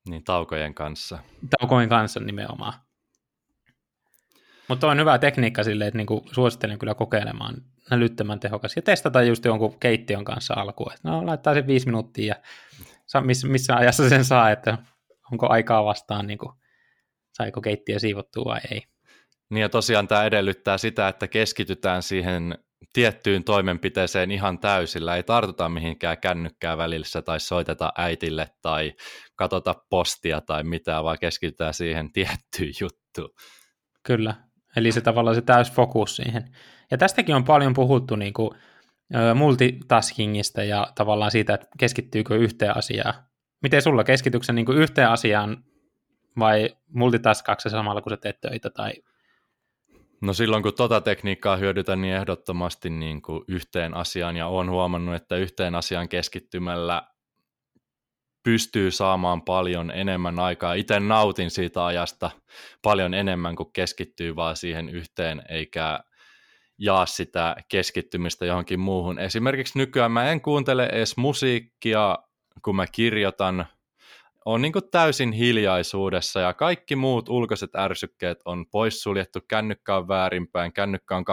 Niin, taukojen kanssa. Taukojen kanssa nimenomaan. Mutta on hyvä tekniikka sille, että niinku suosittelen kyllä kokeilemaan älyttömän tehokas ja testata just jonkun keittiön kanssa alkuun. no laittaa sen viisi minuuttia ja missä, missä ajassa sen saa, että onko aikaa vastaan, niin kuin, saiko keittiö siivottua vai ei. Niin ja tosiaan tämä edellyttää sitä, että keskitytään siihen tiettyyn toimenpiteeseen ihan täysillä, ei tartuta mihinkään kännykkää välissä tai soiteta äitille tai katota postia tai mitään, vaan keskitytään siihen tiettyyn juttuun. Kyllä, eli se tavallaan se täys fokus siihen. Ja tästäkin on paljon puhuttu niin kuin, multitaskingista ja tavallaan siitä, että keskittyykö yhteen asiaan. Miten sulla keskityksen niin yhteen asiaan vai multitaskaakse samalla, kun sä teet töitä tai No silloin kun tota tekniikkaa hyödytän, niin ehdottomasti niin kuin yhteen asiaan, ja olen huomannut, että yhteen asiaan keskittymällä pystyy saamaan paljon enemmän aikaa. Itse nautin siitä ajasta paljon enemmän kuin keskittyy vaan siihen yhteen, eikä jaa sitä keskittymistä johonkin muuhun. Esimerkiksi nykyään mä en kuuntele edes musiikkia, kun mä kirjoitan, on niin täysin hiljaisuudessa ja kaikki muut ulkoiset ärsykkeet on poissuljettu, kännykkä on väärinpäin, kännykkä on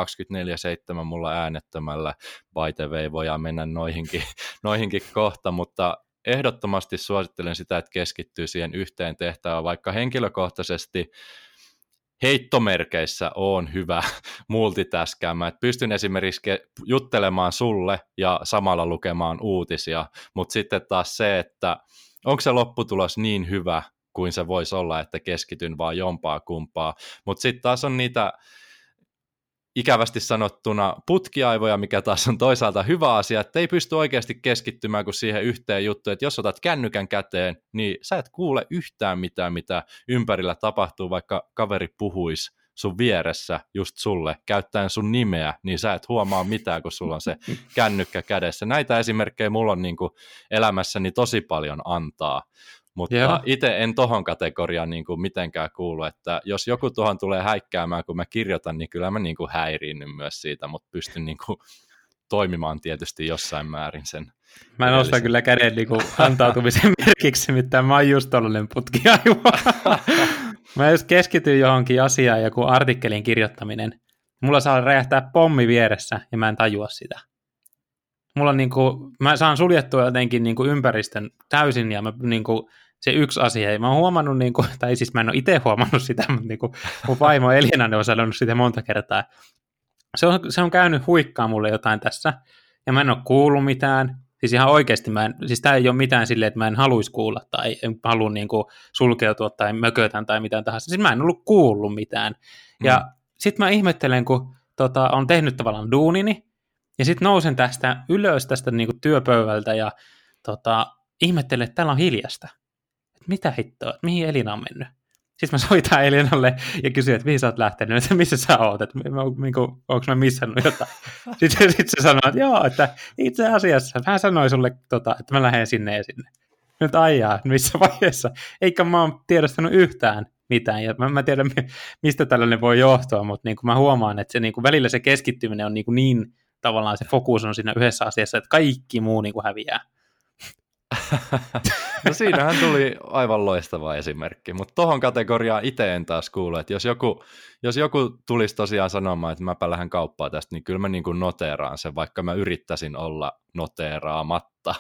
24-7 mulla äänettömällä, by the way, voidaan mennä noihinkin, noihinkin kohta, mutta ehdottomasti suosittelen sitä, että keskittyy siihen yhteen tehtävään, vaikka henkilökohtaisesti heittomerkeissä on hyvä multitaskäämään, pystyn esimerkiksi juttelemaan sulle ja samalla lukemaan uutisia, mutta sitten taas se, että onko se lopputulos niin hyvä kuin se voisi olla, että keskityn vaan jompaa kumpaa, mutta sitten taas on niitä ikävästi sanottuna putkiaivoja, mikä taas on toisaalta hyvä asia, että ei pysty oikeasti keskittymään kuin siihen yhteen juttuun, että jos otat kännykän käteen, niin sä et kuule yhtään mitään, mitä ympärillä tapahtuu, vaikka kaveri puhuisi sun vieressä just sulle, käyttäen sun nimeä, niin sä et huomaa mitään, kun sulla on se kännykkä kädessä. Näitä esimerkkejä mulla on niin kuin elämässäni tosi paljon antaa. Mutta itse en tohon kategoriaan niin kuin mitenkään kuulu, että jos joku tuohon tulee häikkäämään, kun mä kirjoitan, niin kyllä mä niin kuin häiriinnyn myös siitä, mutta pystyn niin kuin toimimaan tietysti jossain määrin sen. Mä nostan kyllä käden niin kuin antautumisen merkiksi, mitä mä oon just tollainen putkiaiva. mä jos keskityn johonkin asiaan, joku artikkelin kirjoittaminen, mulla saa räjähtää pommi vieressä ja mä en tajua sitä. Mulla on niin kuin, mä saan suljettua jotenkin niin kuin ympäristön täysin ja mä niin kuin, se yksi asia, ei mä oon huomannut, niin kuin, tai siis mä en ole itse huomannut sitä, mutta niin kuin, mun vaimo Elina on sanonut sitä monta kertaa. Se on, se on käynyt huikkaa mulle jotain tässä, ja mä en ole kuullut mitään, Siis ihan oikeasti, mä en, siis tämä ei ole mitään silleen, että mä en haluaisi kuulla tai en halua niin kuin sulkeutua tai mökötän tai mitään tahansa. Siis mä en ollut kuullut mitään. Mm. Ja sitten mä ihmettelen, kun tota, on tehnyt tavallaan duunini, ja sitten nousen tästä ylös tästä niin kuin työpöydältä ja tota, ihmettelen, että täällä on hiljasta. Et mitä hittoa, mihin Elina on mennyt? Sitten mä soitan Elinalle ja kysyn, että mihin sä oot lähtenyt, että missä sä oot, että niinku, onko mä missannut jotain. Sitten sit se sanoo, että joo, että itse asiassa mä sanoin sulle, tota, että mä lähden sinne ja sinne. Nyt ajaa, missä vaiheessa. Eikä mä oon tiedostanut yhtään mitään, ja mä, mä tiedän, mistä tällainen voi johtua, mutta niin kuin mä huomaan, että se niin kuin välillä se keskittyminen on niin, kuin niin tavallaan se fokus on siinä yhdessä asiassa, että kaikki muu niin kuin häviää. no siinähän tuli aivan loistava esimerkki, mutta tohon kategoriaan itse en taas kuulu, että jos joku, jos joku tulisi tosiaan sanomaan, että mäpä lähden kauppaa tästä, niin kyllä mä niin kuin noteeraan sen, vaikka mä yrittäisin olla noteeraamatta.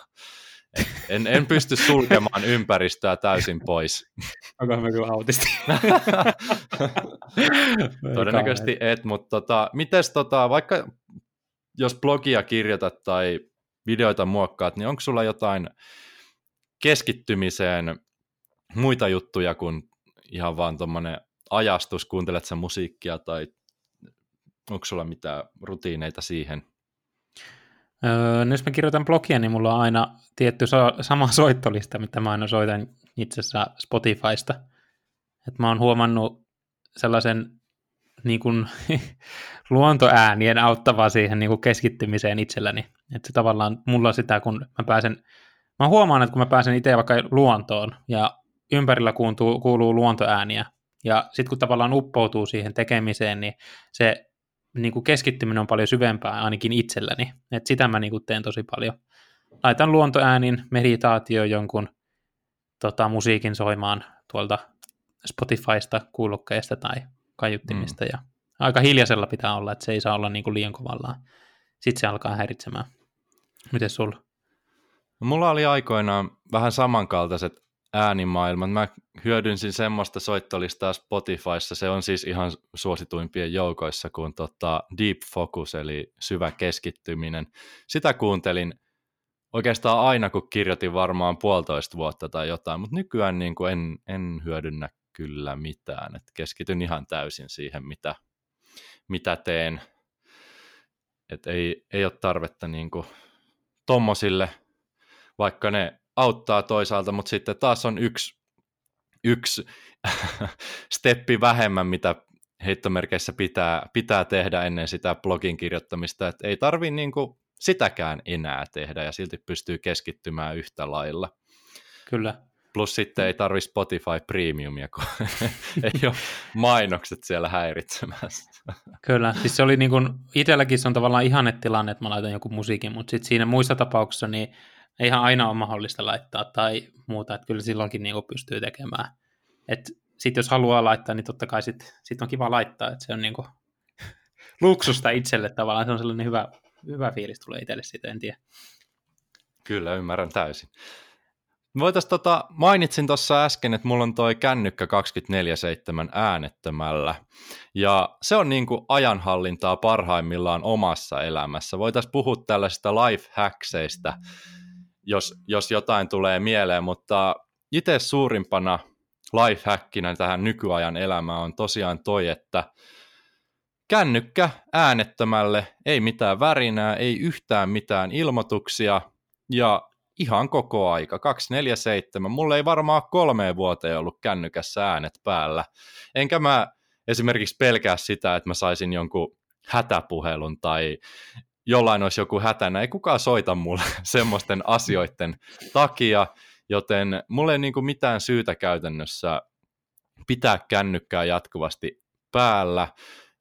en, en pysty sulkemaan ympäristöä täysin pois. Onko mä kyllä autisti? Todennäköisesti et, mutta tota, mites tota, vaikka jos blogia kirjoitat tai videoita muokkaat, niin onko sulla jotain keskittymiseen muita juttuja kuin ihan vaan tuommoinen ajastus, kuuntelet sä musiikkia tai onko sulla mitään rutiineita siihen? Öö, no jos mä kirjoitan blogia, niin mulla on aina tietty so- sama soittolista, mitä mä aina soitan itse asiassa Spotifysta. Et mä oon huomannut sellaisen niin kuin, luontoäänien auttavaa siihen niin kuin keskittymiseen itselläni. Että se tavallaan mulla sitä, kun mä pääsen, mä huomaan, että kun mä pääsen itse vaikka luontoon ja ympärillä kuuluu, kuuluu luontoääniä, ja sitten kun tavallaan uppoutuu siihen tekemiseen, niin se niin kuin keskittyminen on paljon syvempää ainakin itselläni. Et sitä mä niin kuin teen tosi paljon. Laitan luontoäänin, meditaatio jonkun tota, musiikin soimaan tuolta Spotifysta, kuulokkeesta tai kaiuttimista mm. ja aika hiljaisella pitää olla, että se ei saa olla niin kuin liian kovallaan. Sitten se alkaa häiritsemään. Miten sulla? No, mulla oli aikoinaan vähän samankaltaiset äänimaailmat. Mä hyödynsin semmoista soittolistaa Spotifyssa, se on siis ihan suosituimpien joukoissa kuin tota Deep Focus, eli syvä keskittyminen. Sitä kuuntelin oikeastaan aina, kun kirjoitin varmaan puolitoista vuotta tai jotain, mutta nykyään niin kuin en, en hyödynnä kyllä mitään. Et keskityn ihan täysin siihen, mitä, mitä teen. Et ei, ei ole tarvetta niin kuin tommosille, vaikka ne auttaa toisaalta, mutta sitten taas on yksi, yksi steppi vähemmän, mitä heittomerkeissä pitää, pitää tehdä ennen sitä blogin kirjoittamista, että ei tarvi niin sitäkään enää tehdä ja silti pystyy keskittymään yhtä lailla. Kyllä. Plus sitten ei tarvi Spotify Premiumia, kun ei ole mainokset siellä häiritsemässä. Kyllä, siis se oli niin kuin, itselläkin se on tavallaan ihanne tilanne, että mä laitan joku musiikin, mutta sitten siinä muissa tapauksissa niin ei ihan aina ole mahdollista laittaa tai muuta, että kyllä silloinkin niin kuin pystyy tekemään. Sitten jos haluaa laittaa, niin totta kai sitten sit on kiva laittaa, että se on niin kuin luksusta itselle tavallaan, se on sellainen hyvä, hyvä fiilis tulee itselle siitä, en tiedä. Kyllä, ymmärrän täysin. Voitais tota, mainitsin tuossa äsken, että mulla on toi kännykkä 24-7 äänettömällä, ja se on niin kuin ajanhallintaa parhaimmillaan omassa elämässä. Voitaisiin puhua tällaisista life hackseista, jos, jos jotain tulee mieleen, mutta itse suurimpana life hackinä tähän nykyajan elämään on tosiaan toi, että kännykkä äänettömälle, ei mitään värinää, ei yhtään mitään ilmoituksia, ja ihan koko aika, 247. Mulla ei varmaan kolmeen vuoteen ollut kännykässä äänet päällä. Enkä mä esimerkiksi pelkää sitä, että mä saisin jonkun hätäpuhelun tai jollain olisi joku hätänä. Ei kukaan soita mulle semmoisten asioiden takia, joten mulla ei niin mitään syytä käytännössä pitää kännykkää jatkuvasti päällä.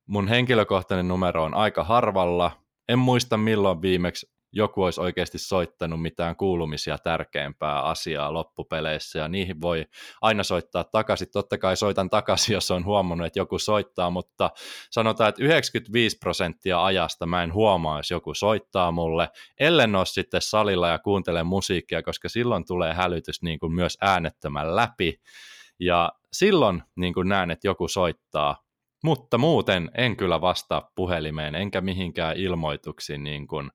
Mun henkilökohtainen numero on aika harvalla. En muista milloin viimeksi joku olisi oikeasti soittanut mitään kuulumisia tärkeämpää asiaa loppupeleissä, ja niihin voi aina soittaa takaisin. Totta kai soitan takaisin, jos on huomannut, että joku soittaa, mutta sanotaan, että 95 prosenttia ajasta mä en huomaa, jos joku soittaa mulle, ellen ole sitten salilla ja kuuntele musiikkia, koska silloin tulee hälytys niin kuin myös äänettömän läpi, ja silloin niin kuin näen, että joku soittaa, mutta muuten en kyllä vastaa puhelimeen, enkä mihinkään ilmoituksiin niin kuin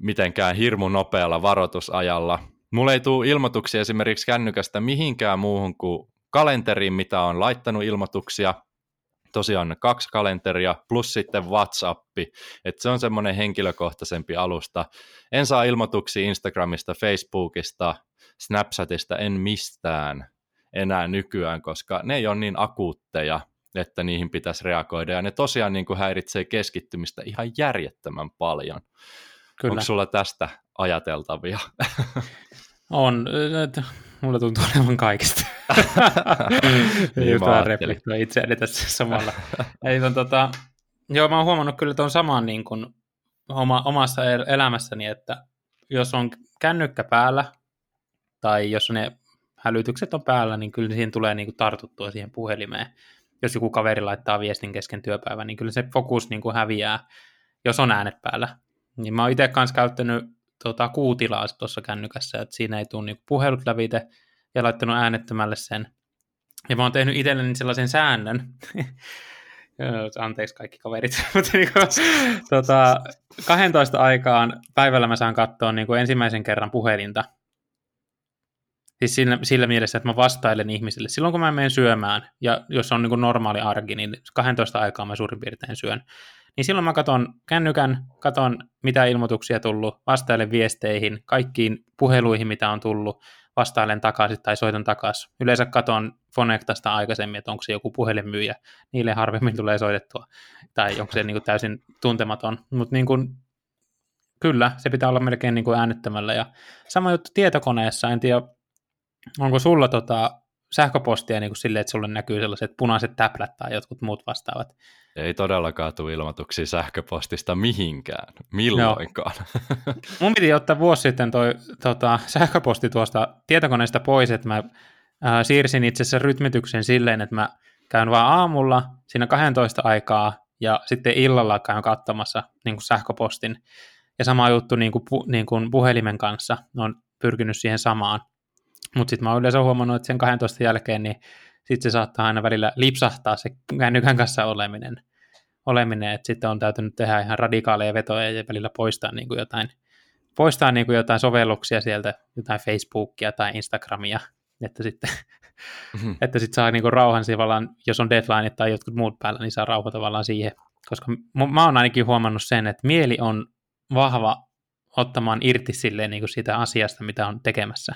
mitenkään hirmu nopealla varoitusajalla. Mulle ei tule ilmoituksia esimerkiksi kännykästä mihinkään muuhun kuin kalenteriin, mitä on laittanut ilmoituksia. Tosiaan kaksi kalenteria plus sitten WhatsAppi, että se on semmoinen henkilökohtaisempi alusta. En saa ilmoituksia Instagramista, Facebookista, Snapchatista, en mistään enää nykyään, koska ne ei ole niin akuutteja, että niihin pitäisi reagoida, ja ne tosiaan niin kuin häiritsee keskittymistä ihan järjettömän paljon. Kyllä. Onko sulla tästä ajateltavia? On. Mulla tuntuu olevan kaikista. Just vähän reflektoi itseäni tässä samalla. Ei, on, tota, joo, mä oon huomannut kyllä tuon saman niin kuin, oma, omassa elämässäni, että jos on kännykkä päällä, tai jos ne hälytykset on päällä, niin kyllä siihen tulee niin kuin tartuttua siihen puhelimeen. Jos joku kaveri laittaa viestin kesken työpäivän, niin kyllä se fokus niin kuin häviää, jos on äänet päällä. Niin mä oon itse kanssa käyttänyt tota, kuutilaa tuossa kännykässä, että siinä ei tule niinku puhelut lävite ja laittanut äänettömälle sen. Ja mä oon tehnyt itselleni sellaisen säännön, anteeksi kaikki kaverit, mutta niin tota, 12 aikaan päivällä mä saan katsoa niin ensimmäisen kerran puhelinta. Siis sillä, sillä mielessä, että mä vastailen ihmisille. Silloin kun mä menen syömään, ja jos on niin normaali arki, niin 12 aikaa mä suurin piirtein syön niin silloin mä katon kännykän, katon mitä ilmoituksia tullut, vastailen viesteihin, kaikkiin puheluihin, mitä on tullut, vastailen takaisin tai soitan takaisin. Yleensä katon Fonectasta aikaisemmin, että onko se joku puhelinmyyjä, niille harvemmin tulee soitettua, tai onko se niin kuin täysin tuntematon, mutta niin kuin, kyllä, se pitää olla melkein niin kuin äänettömällä, ja sama juttu tietokoneessa, en tiedä, onko sulla tota, sähköpostia niin kuin silleen, että sulle näkyy sellaiset punaiset täplät tai jotkut muut vastaavat. Ei todellakaan tule ilmoituksia sähköpostista mihinkään, milloinkaan. No. Mun piti ottaa vuosi sitten toi tota, sähköposti tuosta tietokoneesta pois, että mä ää, siirsin itse asiassa rytmityksen silleen, että mä käyn vaan aamulla siinä 12 aikaa ja sitten illalla käyn katsomassa niin kuin sähköpostin. Ja sama juttu niin kuin, pu, niin kuin puhelimen kanssa, on pyrkinyt siihen samaan. Mutta sitten mä oon yleensä huomannut, että sen 12 jälkeen, niin sitten se saattaa aina välillä lipsahtaa se kännykän kanssa oleminen, oleminen että sitten on täytynyt tehdä ihan radikaaleja vetoja ja välillä poistaa niin kuin jotain, poistaa niin kuin jotain sovelluksia sieltä, jotain Facebookia tai Instagramia, että sitten, mm-hmm. että sitten saa niin kuin rauhan tavallaan, jos on deadline tai jotkut muut päällä, niin saa rauha tavallaan siihen, koska mä oon ainakin huomannut sen, että mieli on vahva ottamaan irti silleen niin kuin siitä asiasta, mitä on tekemässä.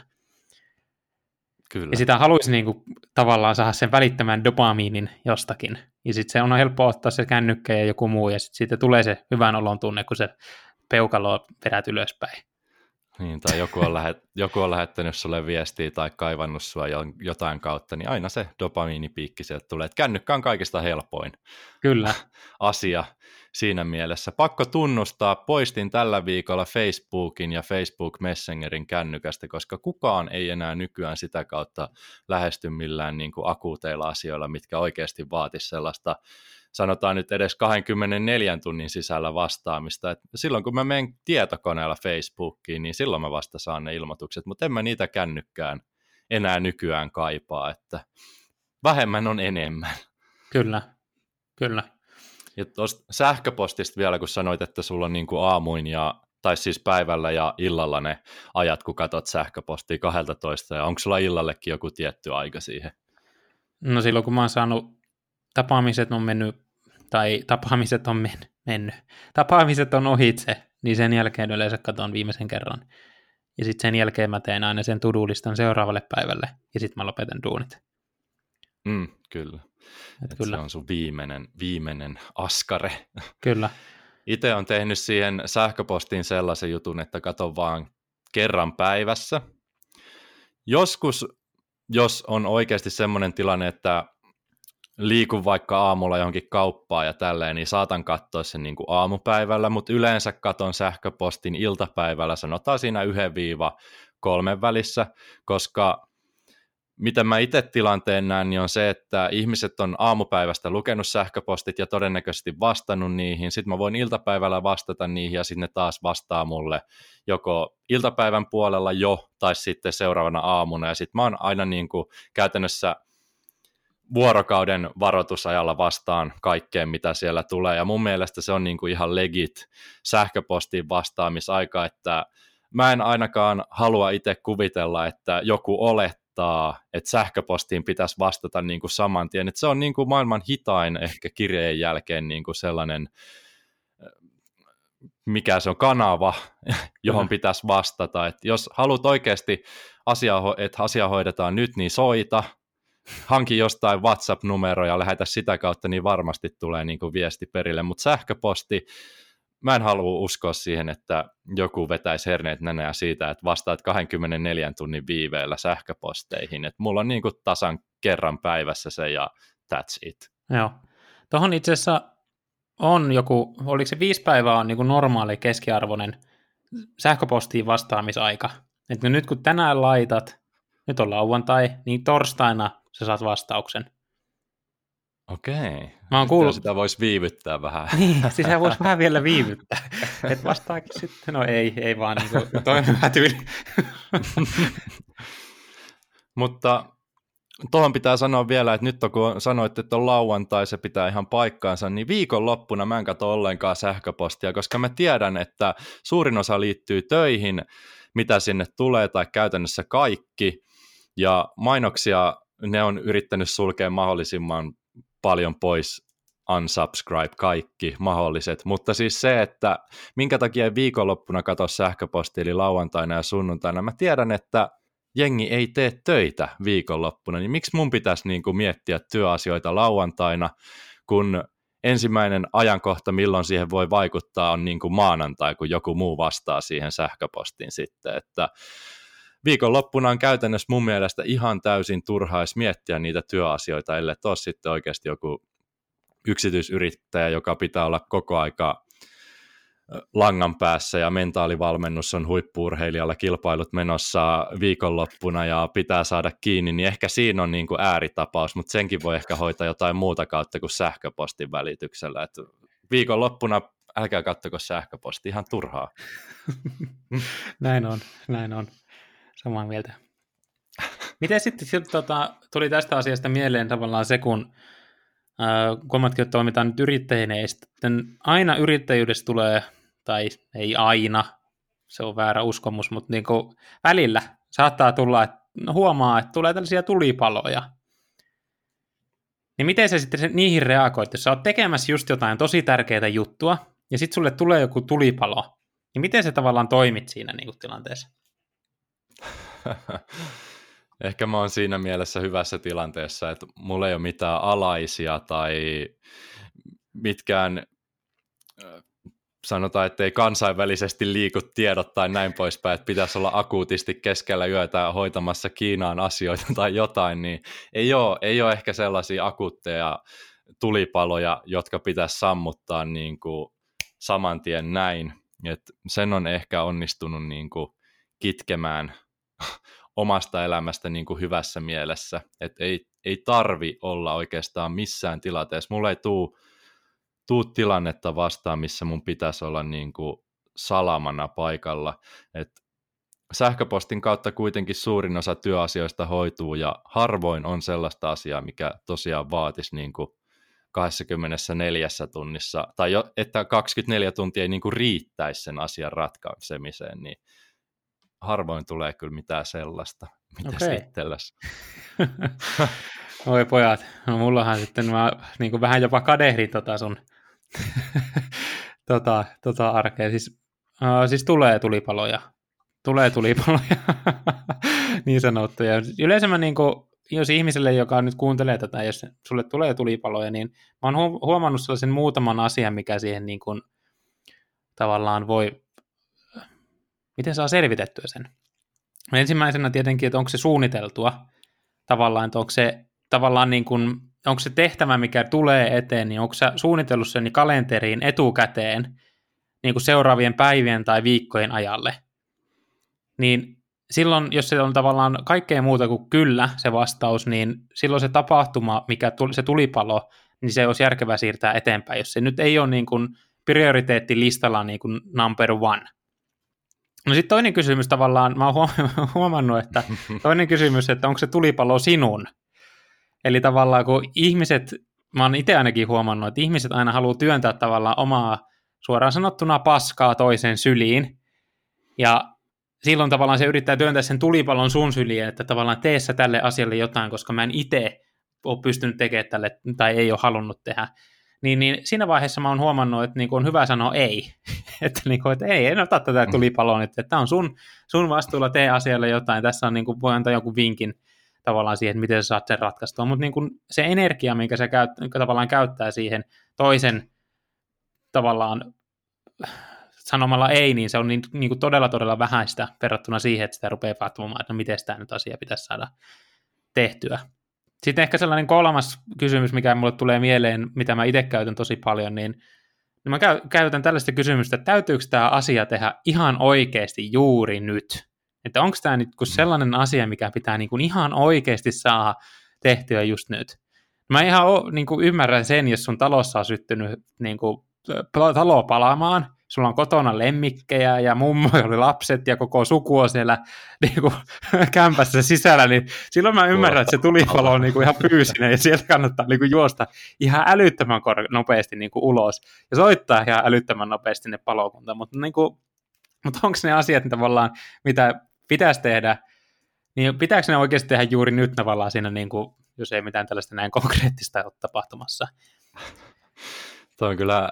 Kyllä. Ja sitä haluaisi niin kuin, tavallaan saada sen välittämään dopamiinin jostakin. Ja sitten se on helppo ottaa se kännykkä ja joku muu, ja sitten siitä tulee se hyvän olon tunne, kun se peukalo vedät ylöspäin. Niin, tai joku on, lähet, joku on lähettänyt sulle viestiä tai kaivannut sua jotain kautta, niin aina se dopamiinipiikki sieltä tulee. Että kännykkä on kaikista helpoin Kyllä. asia siinä mielessä. Pakko tunnustaa, poistin tällä viikolla Facebookin ja Facebook Messengerin kännykästä, koska kukaan ei enää nykyään sitä kautta lähesty millään niin kuin akuuteilla asioilla, mitkä oikeasti vaatisi sellaista sanotaan nyt edes 24 tunnin sisällä vastaamista. Et silloin kun mä menen tietokoneella Facebookiin, niin silloin mä vasta saan ne ilmoitukset, mutta en mä niitä kännykkään enää nykyään kaipaa, että vähemmän on enemmän. Kyllä, kyllä. Ja tuosta sähköpostista vielä, kun sanoit, että sulla on niin kuin aamuin ja tai siis päivällä ja illalla ne ajat, kun katsot sähköpostia 12, ja onko sulla illallekin joku tietty aika siihen? No silloin, kun mä oon saanut, tapaamiset on mennyt, tai tapaamiset on men, mennyt, tapaamiset on ohitse, niin sen jälkeen yleensä katson viimeisen kerran. Ja sitten sen jälkeen mä teen aina sen tudulistan seuraavalle päivälle, ja sitten mä lopetan duunit. Mm, kyllä. Et kyllä. Se on sun viimeinen, viimeinen askare. Kyllä. Itse on tehnyt siihen sähköpostiin sellaisen jutun, että katon vaan kerran päivässä. Joskus, jos on oikeasti semmoinen tilanne, että liikun vaikka aamulla johonkin kauppaan ja tälleen, niin saatan katsoa sen niin kuin aamupäivällä, mutta yleensä katon sähköpostin iltapäivällä, sanotaan siinä yhden viiva kolmen välissä, koska miten mä itse tilanteen näen, niin on se, että ihmiset on aamupäivästä lukenut sähköpostit ja todennäköisesti vastannut niihin. Sitten mä voin iltapäivällä vastata niihin ja sitten ne taas vastaa mulle joko iltapäivän puolella jo tai sitten seuraavana aamuna. Ja sitten mä oon aina niin kuin käytännössä vuorokauden varoitusajalla vastaan kaikkeen, mitä siellä tulee. Ja mun mielestä se on niin kuin ihan legit sähköpostiin vastaamisaika, että mä en ainakaan halua itse kuvitella, että joku olettaa, että sähköpostiin pitäisi vastata niin kuin saman tien. Että se on niin kuin maailman hitain ehkä kirjeen jälkeen niin kuin sellainen, mikä se on, kanava, johon mm. pitäisi vastata. Että jos haluat oikeasti, asia, että asia hoidetaan nyt, niin soita, hanki jostain WhatsApp-numero ja lähetä sitä kautta, niin varmasti tulee niin kuin viesti perille. Mutta sähköposti, mä en halua uskoa siihen, että joku vetäisi herneet nenää siitä, että vastaat 24 tunnin viiveellä sähköposteihin. Että mulla on niin kuin tasan kerran päivässä se ja that's it. Joo. Tuohon itse asiassa on joku, oliko se viisi päivää on niin kuin normaali keskiarvoinen sähköpostiin vastaamisaika. Että nyt kun tänään laitat, nyt on lauantai, niin torstaina sä saat vastauksen. Okei. Mä oon kuullut... Sitä voisi viivyttää vähän. Niin, siis voisi vähän vielä viivyttää. Et vastaakin sitten, no ei, ei vaan niin kuin, toi on tyyli. Mutta tuohon pitää sanoa vielä, että nyt kun sanoitte, että on lauantai, se pitää ihan paikkaansa, niin viikonloppuna mä en katso ollenkaan sähköpostia, koska mä tiedän, että suurin osa liittyy töihin, mitä sinne tulee, tai käytännössä kaikki, ja mainoksia ne on yrittänyt sulkea mahdollisimman paljon pois unsubscribe kaikki mahdolliset, mutta siis se, että minkä takia viikonloppuna katso sähköposti, eli lauantaina ja sunnuntaina, mä tiedän, että jengi ei tee töitä viikonloppuna, niin miksi mun pitäisi niin kuin miettiä työasioita lauantaina, kun ensimmäinen ajankohta, milloin siihen voi vaikuttaa, on niin kuin maanantai, kun joku muu vastaa siihen sähköpostiin sitten, että viikonloppuna on käytännössä mun mielestä ihan täysin turhaa miettiä niitä työasioita, ellei ole sitten oikeasti joku yksityisyrittäjä, joka pitää olla koko aika langan päässä ja mentaalivalmennus on huippuurheilijalla kilpailut menossa viikonloppuna ja pitää saada kiinni, niin ehkä siinä on niin kuin ääritapaus, mutta senkin voi ehkä hoitaa jotain muuta kautta kuin sähköpostin välityksellä. Et viikonloppuna älkää kattoko sähköposti, ihan turhaa. näin on, näin on. Samaa mieltä. Miten sitten sit, tota, tuli tästä asiasta mieleen tavallaan se, kun että toimitaan nyt yrittäjinä, ja sitten aina yrittäjyydessä tulee, tai ei aina, se on väärä uskomus, mutta niin kuin välillä saattaa tulla, että huomaa, että tulee tällaisia tulipaloja. Niin miten sä sitten niihin reagoit, jos sä oot tekemässä just jotain tosi tärkeää juttua, ja sitten sulle tulee joku tulipalo, niin miten sä tavallaan toimit siinä niin kuin tilanteessa? Ehkä mä oon siinä mielessä hyvässä tilanteessa, että mulla ei ole mitään alaisia tai mitkään sanotaan, että ei kansainvälisesti liiku tiedot tai näin poispäin, että pitäisi olla akuutisti keskellä yötä hoitamassa Kiinaan asioita tai jotain, niin ei ole, ei ole ehkä sellaisia akuutteja tulipaloja, jotka pitäisi sammuttaa niin kuin saman tien näin. Et sen on ehkä onnistunut niin kuin kitkemään omasta elämästä niin kuin hyvässä mielessä, että ei, ei tarvi olla oikeastaan missään tilanteessa. Mulla ei tuu, tuu tilannetta vastaan, missä mun pitäisi olla niin kuin salamana paikalla. Et sähköpostin kautta kuitenkin suurin osa työasioista hoituu ja harvoin on sellaista asiaa, mikä tosiaan vaatisi niin kuin 24 tunnissa, tai jo, että 24 tuntia ei niin kuin riittäisi sen asian ratkaisemiseen, niin harvoin tulee kyllä mitään sellaista, mitä okay. itselläsi. Oi pojat, no mullahan sitten mä niin kuin vähän jopa kadehdin tota sun tota, tota arkea. Siis, uh, siis tulee tulipaloja. Tulee tulipaloja, niin sanottuja. Yleensä mä niin kuin, jos ihmiselle, joka nyt kuuntelee tätä, jos sulle tulee tulipaloja, niin mä oon huomannut sellaisen muutaman asian, mikä siihen niin kuin, tavallaan voi miten saa selvitettyä sen? Ensimmäisenä tietenkin, että onko se suunniteltua tavallaan, että onko se tavallaan niin kuin onko se tehtävä, mikä tulee eteen, niin onko sä suunnitellut sen kalenteriin etukäteen niin kuin seuraavien päivien tai viikkojen ajalle, niin silloin, jos se on tavallaan kaikkea muuta kuin kyllä se vastaus, niin silloin se tapahtuma, mikä tuli, se tulipalo, niin se olisi järkevää siirtää eteenpäin, jos se nyt ei ole niin kuin prioriteettilistalla niin kuin number one. No sitten toinen kysymys tavallaan, mä oon huomannut, että toinen kysymys, että onko se tulipalo sinun? Eli tavallaan kun ihmiset, mä oon itse ainakin huomannut, että ihmiset aina haluaa työntää tavallaan omaa suoraan sanottuna paskaa toisen syliin, ja silloin tavallaan se yrittää työntää sen tulipallon sun syliin, että tavallaan tee sä tälle asialle jotain, koska mä en itse ole pystynyt tekemään tälle tai ei ole halunnut tehdä. Niin, niin siinä vaiheessa mä oon huomannut, että niin on hyvä sanoa ei. että, niin kuin, että ei, en ota tätä mm. tulipaloa nyt, että tämä on sun, sun vastuulla, tee asialle jotain. Tässä on niin kuin, voi antaa jonkun vinkin tavallaan siihen, että miten sä saat sen ratkaistua. Mutta niin se energia, minkä se käyt, tavallaan käyttää siihen toisen tavallaan sanomalla ei, niin se on niin, niin kuin todella todella vähäistä verrattuna siihen, että sitä rupeaa katsomaan, että no miten tämä nyt asia pitäisi saada tehtyä. Sitten ehkä sellainen kolmas kysymys, mikä mulle tulee mieleen, mitä mä itse käytän tosi paljon, niin, niin mä käytän tällaista kysymystä, että täytyykö tämä asia tehdä ihan oikeasti juuri nyt? Että onko tämä nyt sellainen asia, mikä pitää niin kuin ihan oikeasti saada tehtyä just nyt? Mä ihan niin kuin ymmärrän sen, jos sun talossa on syttynyt niin kuin, talo palaamaan, sulla on kotona lemmikkejä ja mummo oli lapset ja koko suku on siellä niin kuin, kämpässä sisällä, niin silloin mä ymmärrän, että se tulipalo on niin kuin ihan fyysinen ja sieltä kannattaa niin kuin juosta ihan älyttömän kor- nopeasti niin kuin ulos ja soittaa ihan älyttömän nopeasti ne palokunta, mutta, niin kuin, mutta onko ne asiat tavallaan, mitä pitäisi tehdä, niin pitääkö ne oikeasti tehdä juuri nyt tavallaan siinä, niin kuin, jos ei mitään tällaista näin konkreettista ole tapahtumassa? Tuo on kyllä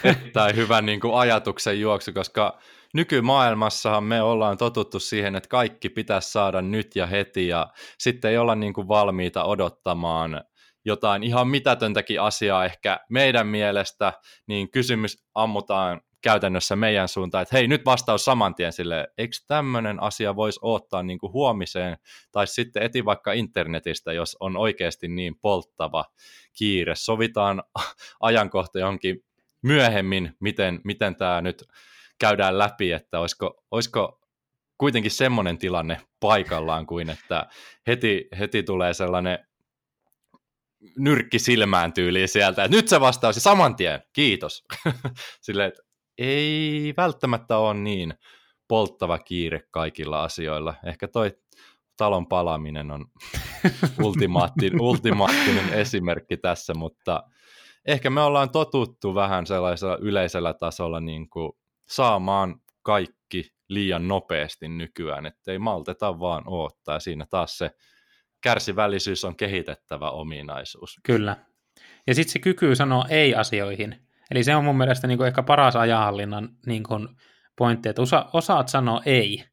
erittäin hyvä niin kuin ajatuksen juoksu, koska nykymaailmassahan me ollaan totuttu siihen, että kaikki pitäisi saada nyt ja heti, ja sitten ei olla niin kuin valmiita odottamaan jotain ihan mitätöntäkin asiaa ehkä meidän mielestä, niin kysymys ammutaan käytännössä meidän suuntaan, että hei nyt vastaus saman tien sille, eikö tämmöinen asia voisi ottaa niin kuin huomiseen, tai sitten eti vaikka internetistä, jos on oikeasti niin polttava kiire. Sovitaan ajankohta johonkin myöhemmin, miten, miten tämä nyt käydään läpi, että olisiko, olisiko kuitenkin semmoinen tilanne paikallaan kuin, että heti, heti tulee sellainen nyrkki silmään tyyliin sieltä, että nyt se vastaus ja saman tien, kiitos. Silleen, että ei välttämättä ole niin polttava kiire kaikilla asioilla. Ehkä toi talon palaaminen on ultimaattinen, ultimaattinen esimerkki tässä, mutta ehkä me ollaan totuttu vähän sellaisella yleisellä tasolla niin kuin saamaan kaikki liian nopeasti nykyään, ettei malteta vaan odottaa. Siinä taas se kärsivällisyys on kehitettävä ominaisuus. Kyllä. Ja sitten se kyky sanoa ei asioihin. Eli se on mun mielestä niin kuin ehkä paras ajanhallinnan niin kuin pointti, että osa, osaat sanoa ei.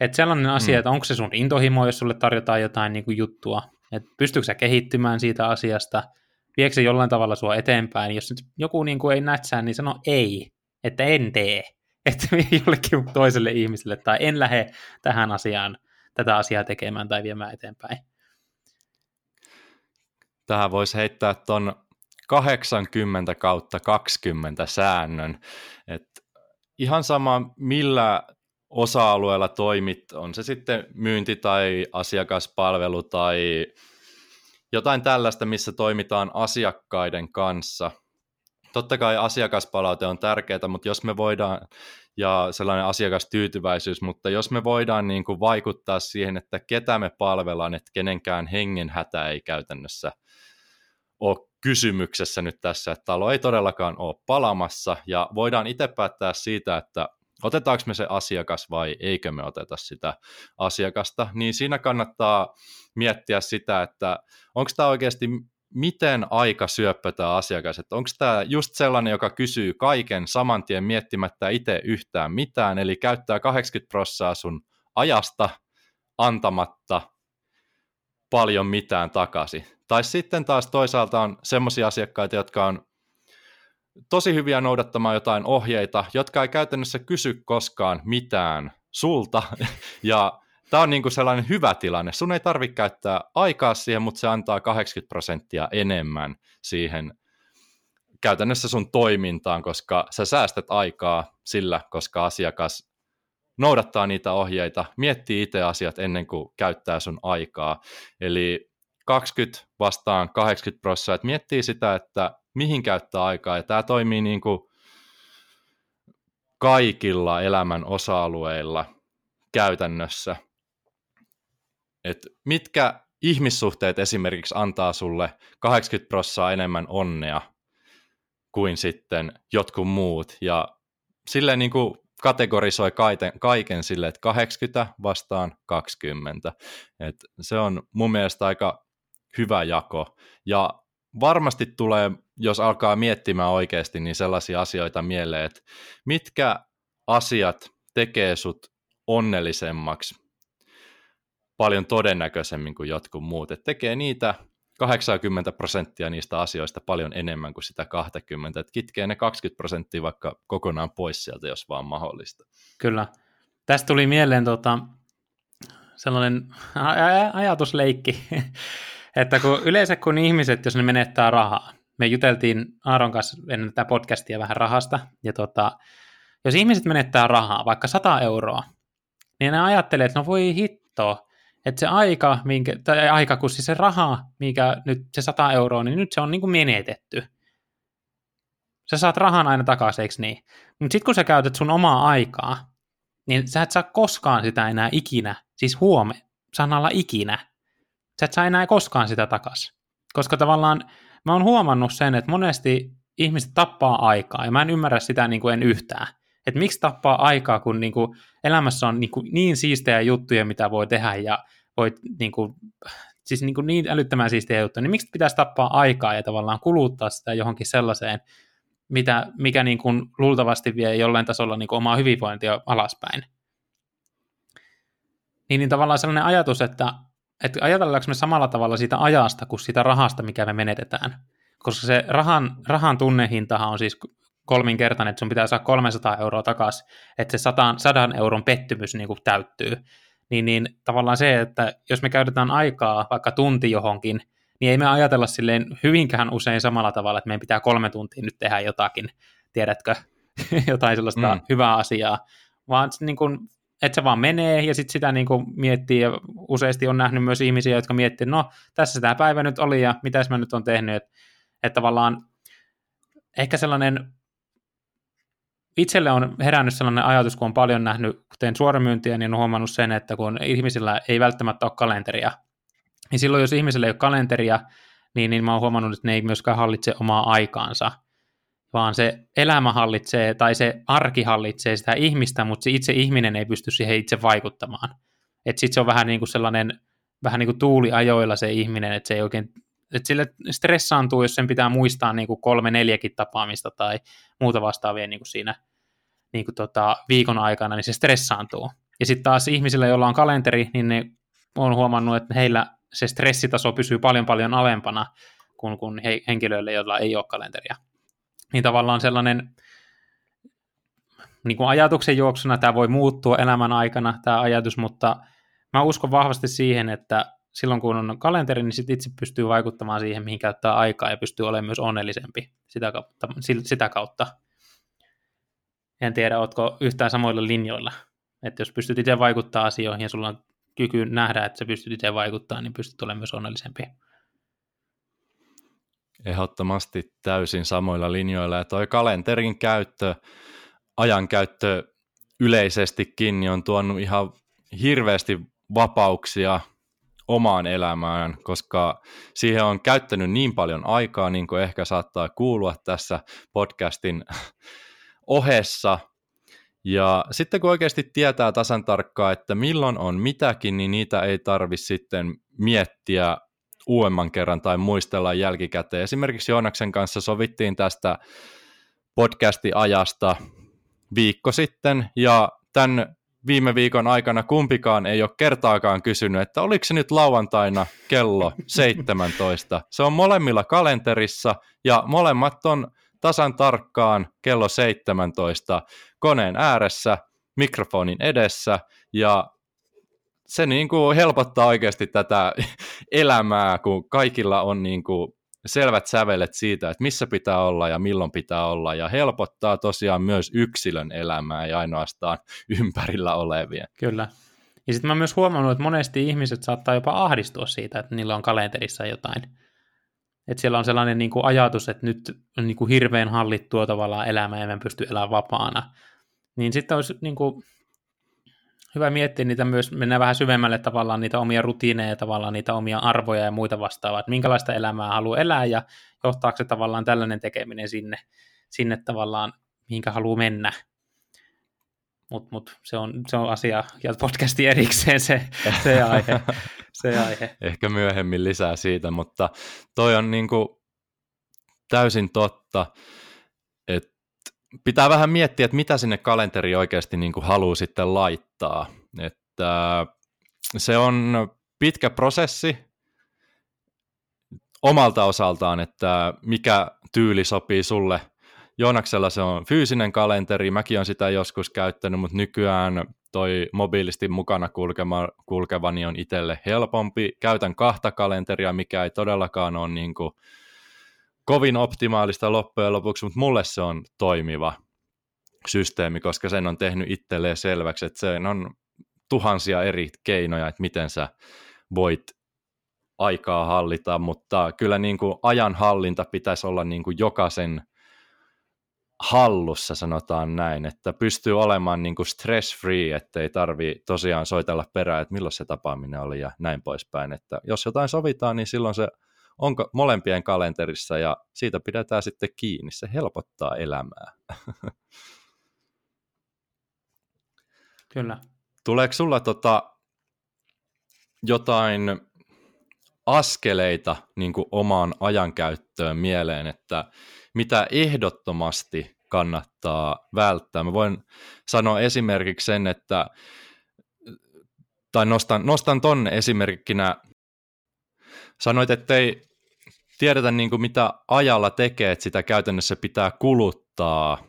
Että sellainen asia, mm. että onko se sun intohimo, jos sulle tarjotaan jotain niin kuin juttua, että pystyykö sä kehittymään siitä asiasta, viekö se jollain tavalla sua eteenpäin, jos nyt joku niin kuin ei nätsää, niin sano ei, että en tee, että jollekin toiselle ihmiselle, tai en lähde tähän asiaan, tätä asiaa tekemään tai viemään eteenpäin. Tähän voisi heittää tuon 80 kautta 20 säännön, että ihan sama millä osa-alueella toimit, on se sitten myynti tai asiakaspalvelu tai jotain tällaista, missä toimitaan asiakkaiden kanssa. Totta kai asiakaspalaute on tärkeää, mutta jos me voidaan, ja sellainen asiakastyytyväisyys, mutta jos me voidaan niin kuin vaikuttaa siihen, että ketä me palvellaan, että kenenkään hengenhätä ei käytännössä ole kysymyksessä nyt tässä, että talo ei todellakaan ole palamassa, ja voidaan itse päättää siitä, että otetaanko me se asiakas vai eikö me oteta sitä asiakasta, niin siinä kannattaa miettiä sitä, että onko tämä oikeasti miten aika syöppö tämä asiakas, että onko tämä just sellainen, joka kysyy kaiken saman tien miettimättä itse yhtään mitään, eli käyttää 80 prossaa sun ajasta antamatta paljon mitään takaisin. Tai sitten taas toisaalta on semmoisia asiakkaita, jotka on tosi hyviä noudattamaan jotain ohjeita, jotka ei käytännössä kysy koskaan mitään sulta, ja tämä on niinku sellainen hyvä tilanne. Sun ei tarvitse käyttää aikaa siihen, mutta se antaa 80 prosenttia enemmän siihen käytännössä sun toimintaan, koska sä säästät aikaa sillä, koska asiakas noudattaa niitä ohjeita, miettii itse asiat ennen kuin käyttää sun aikaa. Eli 20 vastaan 80 prosenttia, miettii sitä, että mihin käyttää aikaa, ja tämä toimii niin kuin kaikilla elämän osa-alueilla käytännössä. Et mitkä ihmissuhteet esimerkiksi antaa sulle 80 prosenttia enemmän onnea kuin sitten jotkut muut, ja silleen niin kuin kategorisoi kaiken, kaiken sille, että 80 vastaan 20. Et se on mun mielestä aika hyvä jako. Ja varmasti tulee, jos alkaa miettimään oikeasti, niin sellaisia asioita mieleen, että mitkä asiat tekee sut onnellisemmaksi paljon todennäköisemmin kuin jotkut muut. Et tekee niitä 80 prosenttia niistä asioista paljon enemmän kuin sitä 20, että kitkee ne 20 prosenttia vaikka kokonaan pois sieltä, jos vaan mahdollista. Kyllä. Tästä tuli mieleen tota, sellainen ajatusleikki, että kun yleensä kun ihmiset, jos ne menettää rahaa, me juteltiin Aaron kanssa ennen tätä podcastia vähän rahasta, ja tota, jos ihmiset menettää rahaa, vaikka 100 euroa, niin ne ajattelee, että no voi hitto, että se aika, minkä, tai aika, kun siis se raha, mikä nyt se 100 euroa, niin nyt se on niin kuin menetetty. Sä saat rahan aina takaisin, eikö niin? Mutta sitten kun sä käytät sun omaa aikaa, niin sä et saa koskaan sitä enää ikinä, siis huome, sanalla ikinä, sä et saa enää koskaan sitä takaisin. Koska tavallaan mä oon huomannut sen, että monesti ihmiset tappaa aikaa, ja mä en ymmärrä sitä niin kuin en yhtään. Että miksi tappaa aikaa, kun niin kuin elämässä on niin, kuin niin siistejä juttuja, mitä voi tehdä, ja voit niin kuin, siis niin, kuin niin älyttömän siistejä juttuja, niin miksi pitäisi tappaa aikaa ja tavallaan kuluttaa sitä johonkin sellaiseen, mitä, mikä niin kuin luultavasti vie jollain tasolla niin kuin omaa hyvinvointia alaspäin. Niin, niin tavallaan sellainen ajatus, että että ajatellaanko me samalla tavalla siitä ajasta kuin siitä rahasta, mikä me menetetään. Koska se rahan, rahan tunnehintahan on siis kolminkertainen, että sun pitää saada 300 euroa takaisin, että se 100, 100 euron pettymys niin kuin täyttyy. Niin, niin tavallaan se, että jos me käytetään aikaa vaikka tunti johonkin, niin ei me ajatella silleen hyvinkään usein samalla tavalla, että meidän pitää kolme tuntia nyt tehdä jotakin, tiedätkö, jotain sellaista mm. hyvää asiaa, vaan niin kuin että se vaan menee ja sitten sitä niin kuin miettii ja useasti on nähnyt myös ihmisiä, jotka miettii, no tässä tämä päivä nyt oli ja mitäs mä nyt on tehnyt, että et tavallaan ehkä sellainen itselle on herännyt sellainen ajatus, kun on paljon nähnyt, kun teen suoramyyntiä, niin on huomannut sen, että kun ihmisillä ei välttämättä ole kalenteria, niin silloin jos ihmisillä ei ole kalenteria, niin, niin mä oon huomannut, että ne ei myöskään hallitse omaa aikaansa, vaan se elämä hallitsee tai se arki hallitsee sitä ihmistä, mutta se itse ihminen ei pysty siihen itse vaikuttamaan. Että sitten se on vähän niin kuin sellainen, vähän niin kuin tuuliajoilla se ihminen, että se ei oikein, että sille stressaantuu, jos sen pitää muistaa niin kuin kolme, neljäkin tapaamista tai muuta vastaavia niin kuin siinä niin kuin tota, viikon aikana, niin se stressaantuu. Ja sitten taas ihmisillä, joilla on kalenteri, niin ne on huomannut, että heillä se stressitaso pysyy paljon paljon alempana kuin, kuin he, henkilöille, joilla ei ole kalenteria niin tavallaan sellainen niin kuin ajatuksen juoksuna tämä voi muuttua elämän aikana, tämä ajatus, mutta mä uskon vahvasti siihen, että silloin kun on kalenteri, niin sit itse pystyy vaikuttamaan siihen, mihin käyttää aikaa ja pystyy olemaan myös onnellisempi sitä kautta. Sitä kautta. En tiedä, oletko yhtään samoilla linjoilla. Että jos pystyt itse vaikuttaa asioihin ja sulla on kyky nähdä, että sä pystyt itse vaikuttaa, niin pystyt olemaan myös onnellisempi. Ehdottomasti täysin samoilla linjoilla. Ja toi kalenterin käyttö, ajankäyttö yleisestikin niin on tuonut ihan hirveästi vapauksia omaan elämään, koska siihen on käyttänyt niin paljon aikaa, niin kuin ehkä saattaa kuulua tässä podcastin ohessa. Ja sitten kun oikeasti tietää tasan tarkkaan, että milloin on mitäkin, niin niitä ei tarvi sitten miettiä uudemman kerran tai muistella jälkikäteen. Esimerkiksi Joonaksen kanssa sovittiin tästä podcasti-ajasta viikko sitten, ja tämän viime viikon aikana kumpikaan ei ole kertaakaan kysynyt, että oliko se nyt lauantaina kello 17. Se on molemmilla kalenterissa, ja molemmat on tasan tarkkaan kello 17 koneen ääressä, mikrofonin edessä, ja se niin kuin helpottaa oikeasti tätä elämää, kun kaikilla on niin kuin selvät sävelet siitä, että missä pitää olla ja milloin pitää olla, ja helpottaa tosiaan myös yksilön elämää ja ainoastaan ympärillä olevien. Kyllä. Ja sitten mä myös huomannut, että monesti ihmiset saattaa jopa ahdistua siitä, että niillä on kalenterissa jotain. Että siellä on sellainen niin kuin ajatus, että nyt on niin kuin hirveän hallittua tavallaan elämää ja mä pysty elämään vapaana. Niin sitten olisi niin kuin, hyvä miettiä niitä myös, mennään vähän syvemmälle tavallaan niitä omia rutiineja, tavallaan niitä omia arvoja ja muita vastaavaa, että minkälaista elämää haluaa elää ja johtaako se tavallaan tällainen tekeminen sinne, sinne tavallaan, mihinkä haluaa mennä. Mutta mut, se, on, se on asia ja podcasti erikseen se, se, aihe, se aihe. Ehkä myöhemmin lisää siitä, mutta toi on niinku täysin totta, pitää vähän miettiä, että mitä sinne kalenteri oikeasti niin kuin haluaa sitten laittaa. Että se on pitkä prosessi omalta osaltaan, että mikä tyyli sopii sulle. Joonaksella se on fyysinen kalenteri, mäkin olen sitä joskus käyttänyt, mutta nykyään toi mobiilisti mukana kulkeva, kulkevani on itselle helpompi. Käytän kahta kalenteria, mikä ei todellakaan ole niin kuin kovin optimaalista loppujen lopuksi, mutta mulle se on toimiva systeemi, koska sen on tehnyt itselleen selväksi, että se on tuhansia eri keinoja, että miten sä voit aikaa hallita, mutta kyllä niin kuin ajan hallinta pitäisi olla niin kuin jokaisen hallussa, sanotaan näin, että pystyy olemaan niin kuin stress-free, ettei tarvi tosiaan soitella perään, että milloin se tapaaminen oli ja näin poispäin, että jos jotain sovitaan, niin silloin se on molempien kalenterissa ja siitä pidetään sitten kiinni. Se helpottaa elämää. Kyllä. Tuleeko sulla tota jotain askeleita niin kuin omaan ajankäyttöön mieleen, että mitä ehdottomasti kannattaa välttää? Mä voin sanoa esimerkiksi sen, että tai nostan, nostan ton esimerkkinä Sanoit, että ei tiedetä niin kuin mitä ajalla tekee, että sitä käytännössä pitää kuluttaa,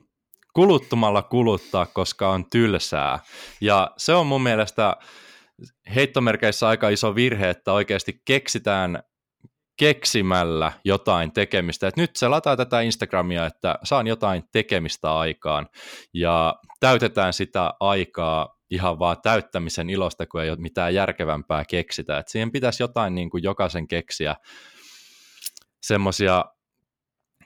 kuluttumalla kuluttaa, koska on tylsää. Ja se on mun mielestä heittomerkeissä aika iso virhe, että oikeasti keksitään keksimällä jotain tekemistä. Et nyt se lataa tätä Instagramia, että saan jotain tekemistä aikaan ja täytetään sitä aikaa ihan vaan täyttämisen ilosta, kun ei ole mitään järkevämpää keksitä. Et siihen pitäisi jotain niin kuin jokaisen keksiä semmoisia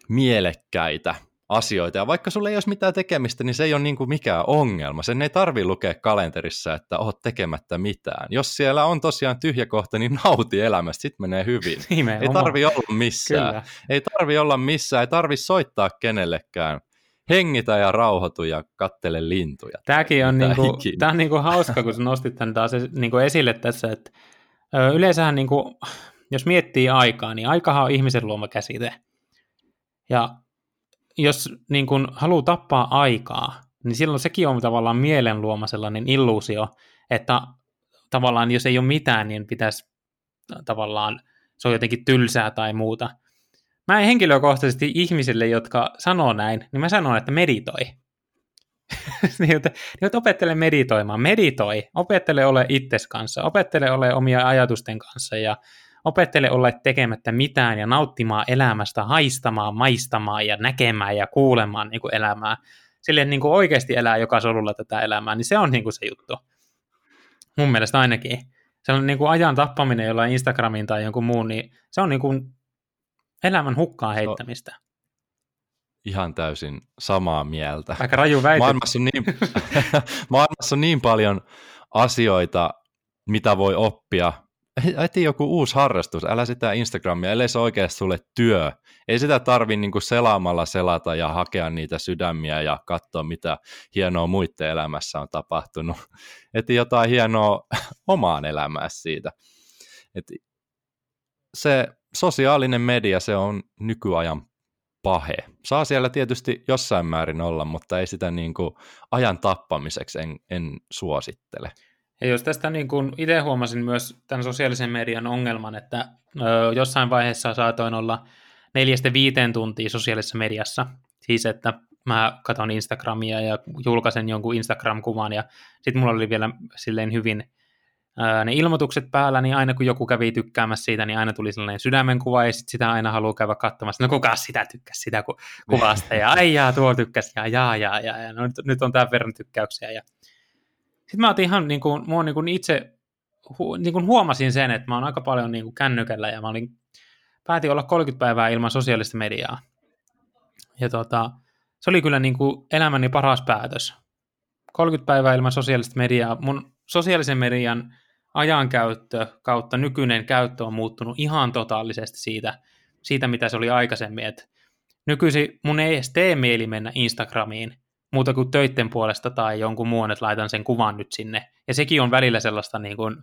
mielekkäitä asioita. Ja vaikka sulla ei olisi mitään tekemistä, niin se ei ole niin kuin mikään ongelma. Sen ei tarvi lukea kalenterissa, että oot tekemättä mitään. Jos siellä on tosiaan tyhjä kohta, niin nauti elämästä, sitten menee hyvin. Nimenomaan. Ei tarvi olla missään. Kyllä. Ei tarvi olla missään, ei tarvi soittaa kenellekään hengitä ja rauhoitu ja kattele lintuja. Tämäkin on, niinku, tämä on niinku hauska, kun nostit tämän taas niinku esille tässä, että yleensähän niinku, jos miettii aikaa, niin aikahan on ihmisen luoma käsite. Ja jos niin kun haluaa tappaa aikaa, niin silloin sekin on tavallaan mielen luoma sellainen illuusio, että tavallaan jos ei ole mitään, niin pitäisi tavallaan, se on jotenkin tylsää tai muuta. Mä en henkilökohtaisesti ihmisille, jotka sanoo näin, niin mä sanon, että meditoi. niin, että, niin, että opettele meditoimaan. Meditoi. Opettele ole itses kanssa. Opettele ole omia ajatusten kanssa ja opettele olla tekemättä mitään ja nauttimaan elämästä, haistamaan, maistamaan ja näkemään ja kuulemaan niin kuin elämää. Silleen niin kuin oikeasti elää joka solulla tätä elämää, niin se on niin kuin se juttu. Mun mielestä ainakin. Se on niin kuin ajan tappaminen jollain Instagramin tai jonkun muun, niin se on niin kuin Elämän hukkaan heittämistä. Ihan täysin samaa mieltä. Aika raju väite. Maailmassa on niin, maailmassa on niin paljon asioita, mitä voi oppia. Eti joku uusi harrastus, älä sitä Instagramia, ellei se oikeasti sulle työ. Ei sitä tarvi niinku selaamalla selata ja hakea niitä sydämiä ja katsoa, mitä hienoa muiden elämässä on tapahtunut. Eti jotain hienoa omaan elämään siitä. Et se sosiaalinen media, se on nykyajan pahe. Saa siellä tietysti jossain määrin olla, mutta ei sitä niin kuin ajan tappamiseksi en, en suosittele. Ja jos tästä niin kuin itse huomasin myös tämän sosiaalisen median ongelman, että ö, jossain vaiheessa saatoin olla neljästä viiteen tuntia sosiaalisessa mediassa. Siis, että mä katson Instagramia ja julkaisen jonkun Instagram-kuvan ja sitten mulla oli vielä silleen hyvin ne ilmoitukset päällä, niin aina kun joku kävi tykkäämässä siitä, niin aina tuli sellainen sydämenkuva, ja sitten sitä aina haluaa käydä katsomassa, no kuka sitä tykkäsi sitä ku- kuvasta, ja ai jaa, tuo tykkäsi, ja jaa, jaa, jaa, ja no, nyt, nyt on tämän verran tykkäyksiä, ja sitten mä otin ihan niin kuin, mua niin kuin itse hu, niin kuin huomasin sen, että mä oon aika paljon niin kuin kännykällä, ja mä olin, päätin olla 30 päivää ilman sosiaalista mediaa, ja tota, se oli kyllä niin kuin elämäni paras päätös. 30 päivää ilman sosiaalista mediaa. Mun sosiaalisen median ajankäyttö kautta nykyinen käyttö on muuttunut ihan totaalisesti siitä, siitä mitä se oli aikaisemmin. Et nykyisin mun ei edes tee mieli mennä Instagramiin muuta kuin töitten puolesta tai jonkun muun, että laitan sen kuvan nyt sinne. Ja sekin on välillä sellaista niin kuin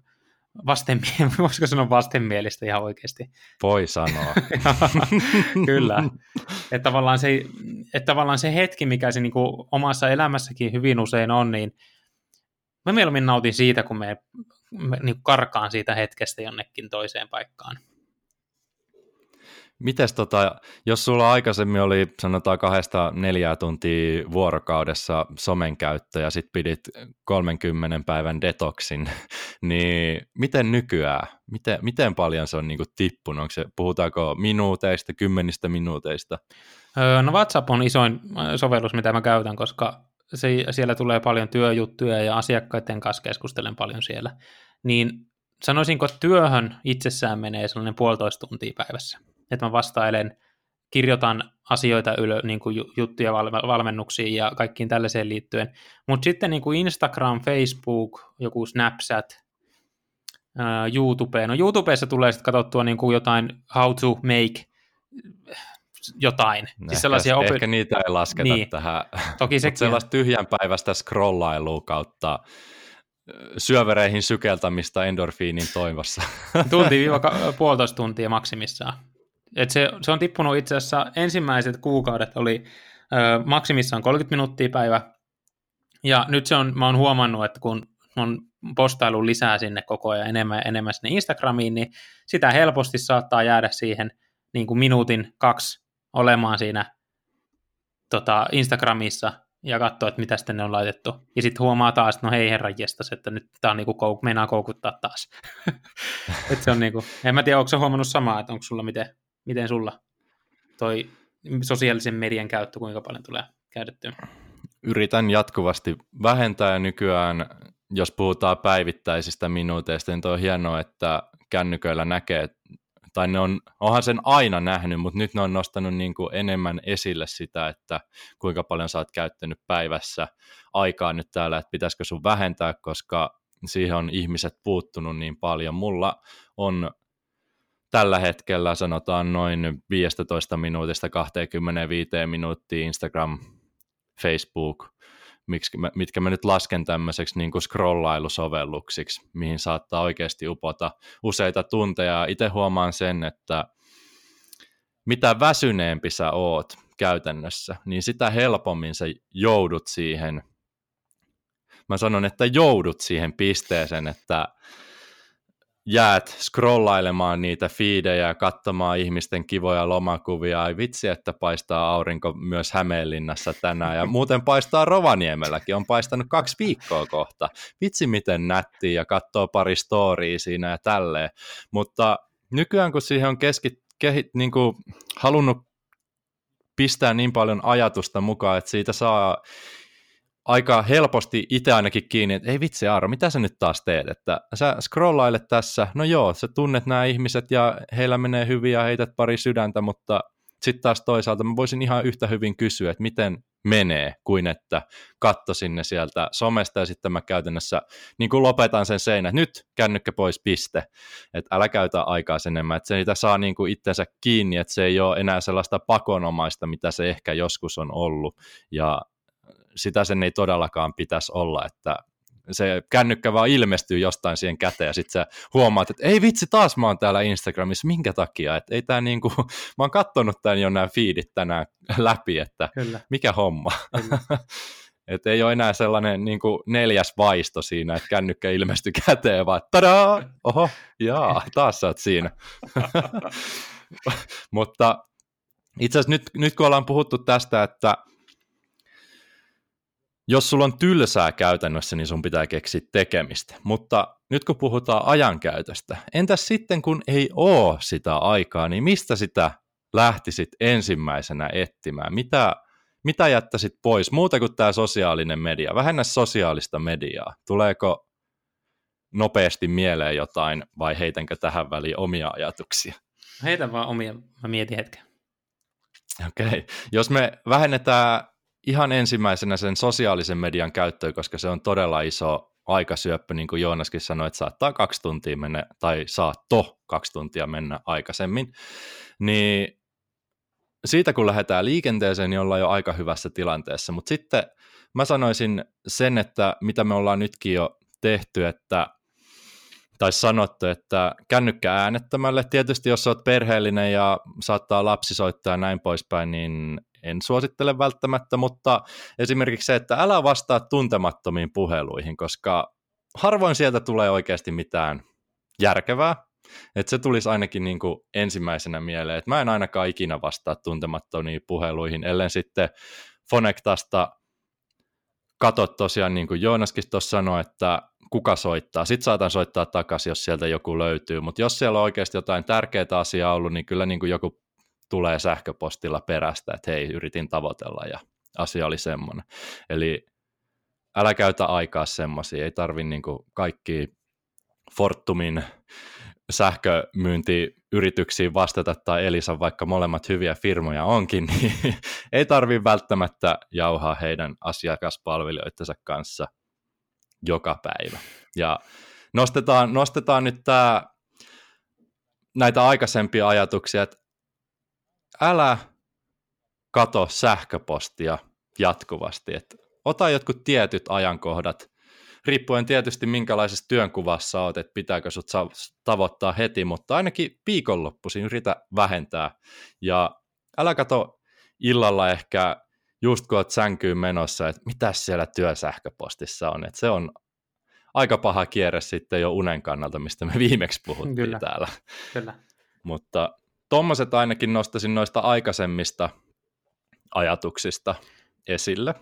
vastenmielistä, voisiko sanoa vastenmielistä ihan oikeasti. Voi sanoa. Kyllä. Että tavallaan, se, että tavallaan se hetki, mikä se niin kuin omassa elämässäkin hyvin usein on, niin mä mieluummin nautin siitä, kun me, me niin karkaan siitä hetkestä jonnekin toiseen paikkaan. Mites tota, jos sulla aikaisemmin oli sanotaan kahdesta neljää tuntia vuorokaudessa somen käyttö ja sit pidit 30 päivän detoksin, niin miten nykyään, miten, miten paljon se on niinku tippunut? Onko se, puhutaanko minuuteista, kymmenistä minuuteista? Öö, no WhatsApp on isoin sovellus, mitä mä käytän, koska se, siellä tulee paljon työjuttuja ja asiakkaiden kanssa keskustelen paljon siellä. Niin sanoisinko, että työhön itsessään menee sellainen puolitoista tuntia päivässä että mä vastailen, kirjoitan asioita ylö, niin kuin juttuja valmennuksiin ja kaikkiin tällaiseen liittyen. Mutta sitten niin kuin Instagram, Facebook, joku Snapchat, ää, YouTube. No YouTubeessa tulee sitten katsottua niin kuin jotain how to make jotain. Ehkä, siis sellaisia opi- ehkä niitä ei lasketa niin. tähän. Toki sekin. sellaista tyhjän päivästä scrollailua kautta syövereihin sykeltämistä endorfiinin toivossa. Tunti-puolitoista tuntia maksimissaan. Et se, se on tippunut itse asiassa ensimmäiset kuukaudet oli ö, maksimissaan 30 minuuttia päivä. Ja nyt se on, mä oon huomannut, että kun on postailu lisää sinne koko ajan enemmän ja enemmän sinne Instagramiin, niin sitä helposti saattaa jäädä siihen niin kuin minuutin kaksi olemaan siinä tota, Instagramissa ja katsoa, että mitä sitten ne on laitettu. Ja sitten huomaa taas, että no hei herran jestas, että nyt tämä on niinku kouk- meinaa koukuttaa taas. Et se on niinku, en mä tiedä, onko se huomannut samaa, että onko sulla miten, Miten sulla toi sosiaalisen median käyttö, kuinka paljon tulee käytettyä? Yritän jatkuvasti vähentää ja nykyään, jos puhutaan päivittäisistä minuuteista, niin on hienoa, että kännyköillä näkee, tai ne on, onhan sen aina nähnyt, mutta nyt ne on nostanut niin kuin enemmän esille sitä, että kuinka paljon sä oot käyttänyt päivässä aikaa nyt täällä, että pitäisikö sun vähentää, koska siihen on ihmiset puuttunut niin paljon. Mulla on tällä hetkellä sanotaan noin 15 minuutista 25 minuuttia Instagram, Facebook, mitkä mä nyt lasken tämmöiseksi niin kuin scrollailusovelluksiksi, mihin saattaa oikeasti upota useita tunteja. Itse huomaan sen, että mitä väsyneempi sä oot käytännössä, niin sitä helpommin sä joudut siihen, mä sanon, että joudut siihen pisteeseen, että jäät scrollailemaan niitä fiidejä ja katsomaan ihmisten kivoja lomakuvia. Ai vitsi, että paistaa aurinko myös Hämeenlinnassa tänään. Ja muuten paistaa Rovaniemelläkin. On paistanut kaksi viikkoa kohta. Vitsi, miten nätti ja katsoo pari storia siinä ja tälleen. Mutta nykyään, kun siihen on keskit, kehit, niin kuin halunnut pistää niin paljon ajatusta mukaan, että siitä saa aika helposti itse ainakin kiinni, että ei vitsi Aaro, mitä sä nyt taas teet, että sä scrollailet tässä, no joo, sä tunnet nämä ihmiset ja heillä menee hyvin ja heität pari sydäntä, mutta sitten taas toisaalta mä voisin ihan yhtä hyvin kysyä, että miten menee, kuin että kattoisin ne sieltä somesta ja sitten mä käytännössä niin kuin lopetan sen seinän, että nyt kännykkä pois piste, että älä käytä aikaa sen enemmän, että se niitä saa niin kuin itsensä kiinni, että se ei ole enää sellaista pakonomaista, mitä se ehkä joskus on ollut. Ja sitä sen ei todellakaan pitäisi olla, että se kännykkä vaan ilmestyy jostain siihen käteen ja sitten sä huomaat, että ei vitsi, taas mä oon täällä Instagramissa, minkä takia, että ei tää niinku, mä oon kattonut tän jo nämä feedit tänään läpi, että Kyllä. mikä homma. että ei ole enää sellainen niin kuin neljäs vaisto siinä, että kännykkä ilmestyy käteen, vaan tadaa, oho, jaa, taas sä oot siinä. Mutta itse asiassa nyt, nyt kun ollaan puhuttu tästä, että jos sulla on tylsää käytännössä, niin sun pitää keksiä tekemistä. Mutta nyt kun puhutaan ajankäytöstä, entäs sitten kun ei ole sitä aikaa, niin mistä sitä lähtisit ensimmäisenä etsimään? Mitä, mitä jättäisit pois, muuta kuin tämä sosiaalinen media? Vähennä sosiaalista mediaa. Tuleeko nopeasti mieleen jotain vai heitänkö tähän väliin omia ajatuksia? Heitä vaan omia, mä mietin hetken. Okei, okay. jos me vähennetään ihan ensimmäisenä sen sosiaalisen median käyttöä, koska se on todella iso aikasyöppö, niin kuin Joonaskin sanoi, että saattaa kaksi tuntia mennä, tai saatto kaksi tuntia mennä aikaisemmin, niin siitä kun lähdetään liikenteeseen, niin ollaan jo aika hyvässä tilanteessa, mutta sitten mä sanoisin sen, että mitä me ollaan nytkin jo tehty, että tai sanottu, että kännykkä äänettömälle. Tietysti jos olet perheellinen ja saattaa lapsi soittaa ja näin poispäin, niin en suosittele välttämättä, mutta esimerkiksi se, että älä vastaa tuntemattomiin puheluihin, koska harvoin sieltä tulee oikeasti mitään järkevää, että se tulisi ainakin niin kuin ensimmäisenä mieleen, että mä en ainakaan ikinä vastaa tuntemattomiin puheluihin, ellen sitten Fonektasta katot tosiaan, niin kuin Joonaskin tuossa sanoi, että kuka soittaa. Sitten saatan soittaa takaisin, jos sieltä joku löytyy, mutta jos siellä on oikeasti jotain tärkeää asiaa ollut, niin kyllä niin kuin joku tulee sähköpostilla perästä, että hei, yritin tavoitella ja asia oli semmoinen. Eli älä käytä aikaa semmoisia, ei tarvi niin kaikki Fortumin sähkömyyntiyrityksiin vastata tai Elisa, vaikka molemmat hyviä firmoja onkin, niin ei tarvi välttämättä jauhaa heidän asiakaspalvelijoitensa kanssa joka päivä. Ja nostetaan, nostetaan nyt tämä, näitä aikaisempia ajatuksia, että älä kato sähköpostia jatkuvasti, että ota jotkut tietyt ajankohdat, riippuen tietysti minkälaisessa työnkuvassa olet, että pitääkö sut tavoittaa heti, mutta ainakin viikonloppuisin yritä vähentää. Ja älä kato illalla ehkä just kun olet sänkyyn menossa, että mitä siellä työsähköpostissa on, että se on aika paha kierre sitten jo unen kannalta, mistä me viimeksi puhuttiin Kyllä. täällä. Kyllä. Mutta tuommoiset ainakin nostaisin noista aikaisemmista ajatuksista esille.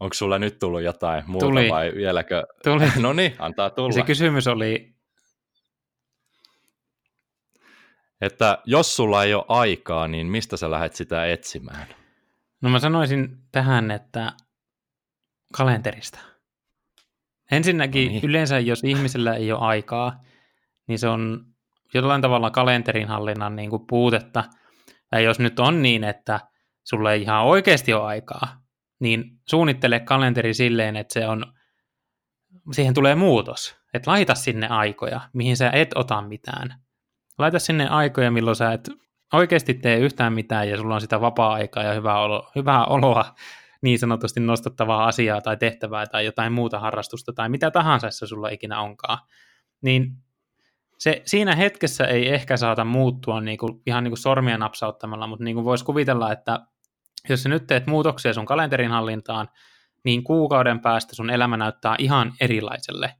Onko sulla nyt tullut jotain muuta Tuli. vai vieläkö? Tuli. no niin, antaa tulla. Se kysymys oli... Että jos sulla ei ole aikaa, niin mistä sä lähdet sitä etsimään? No mä sanoisin tähän, että kalenterista. Ensinnäkin no niin. yleensä, jos ihmisellä ei ole aikaa, niin se on jollain tavalla kalenterinhallinnan niin kuin puutetta. Ja jos nyt on niin, että sulla ei ihan oikeasti ole aikaa, niin suunnittele kalenteri silleen, että se on, siihen tulee muutos. Että laita sinne aikoja, mihin sä et ota mitään. Laita sinne aikoja, milloin sä et oikeasti tee yhtään mitään ja sulla on sitä vapaa-aikaa ja hyvää, olo, hyvää oloa, niin sanotusti nostattavaa asiaa tai tehtävää tai jotain muuta harrastusta tai mitä tahansa se sulla ikinä onkaan, niin se siinä hetkessä ei ehkä saata muuttua niin kuin, ihan niin kuin sormia napsauttamalla, mutta niin kuin voisi kuvitella, että jos sä nyt teet muutoksia sun kalenterin hallintaan, niin kuukauden päästä sun elämä näyttää ihan erilaiselle.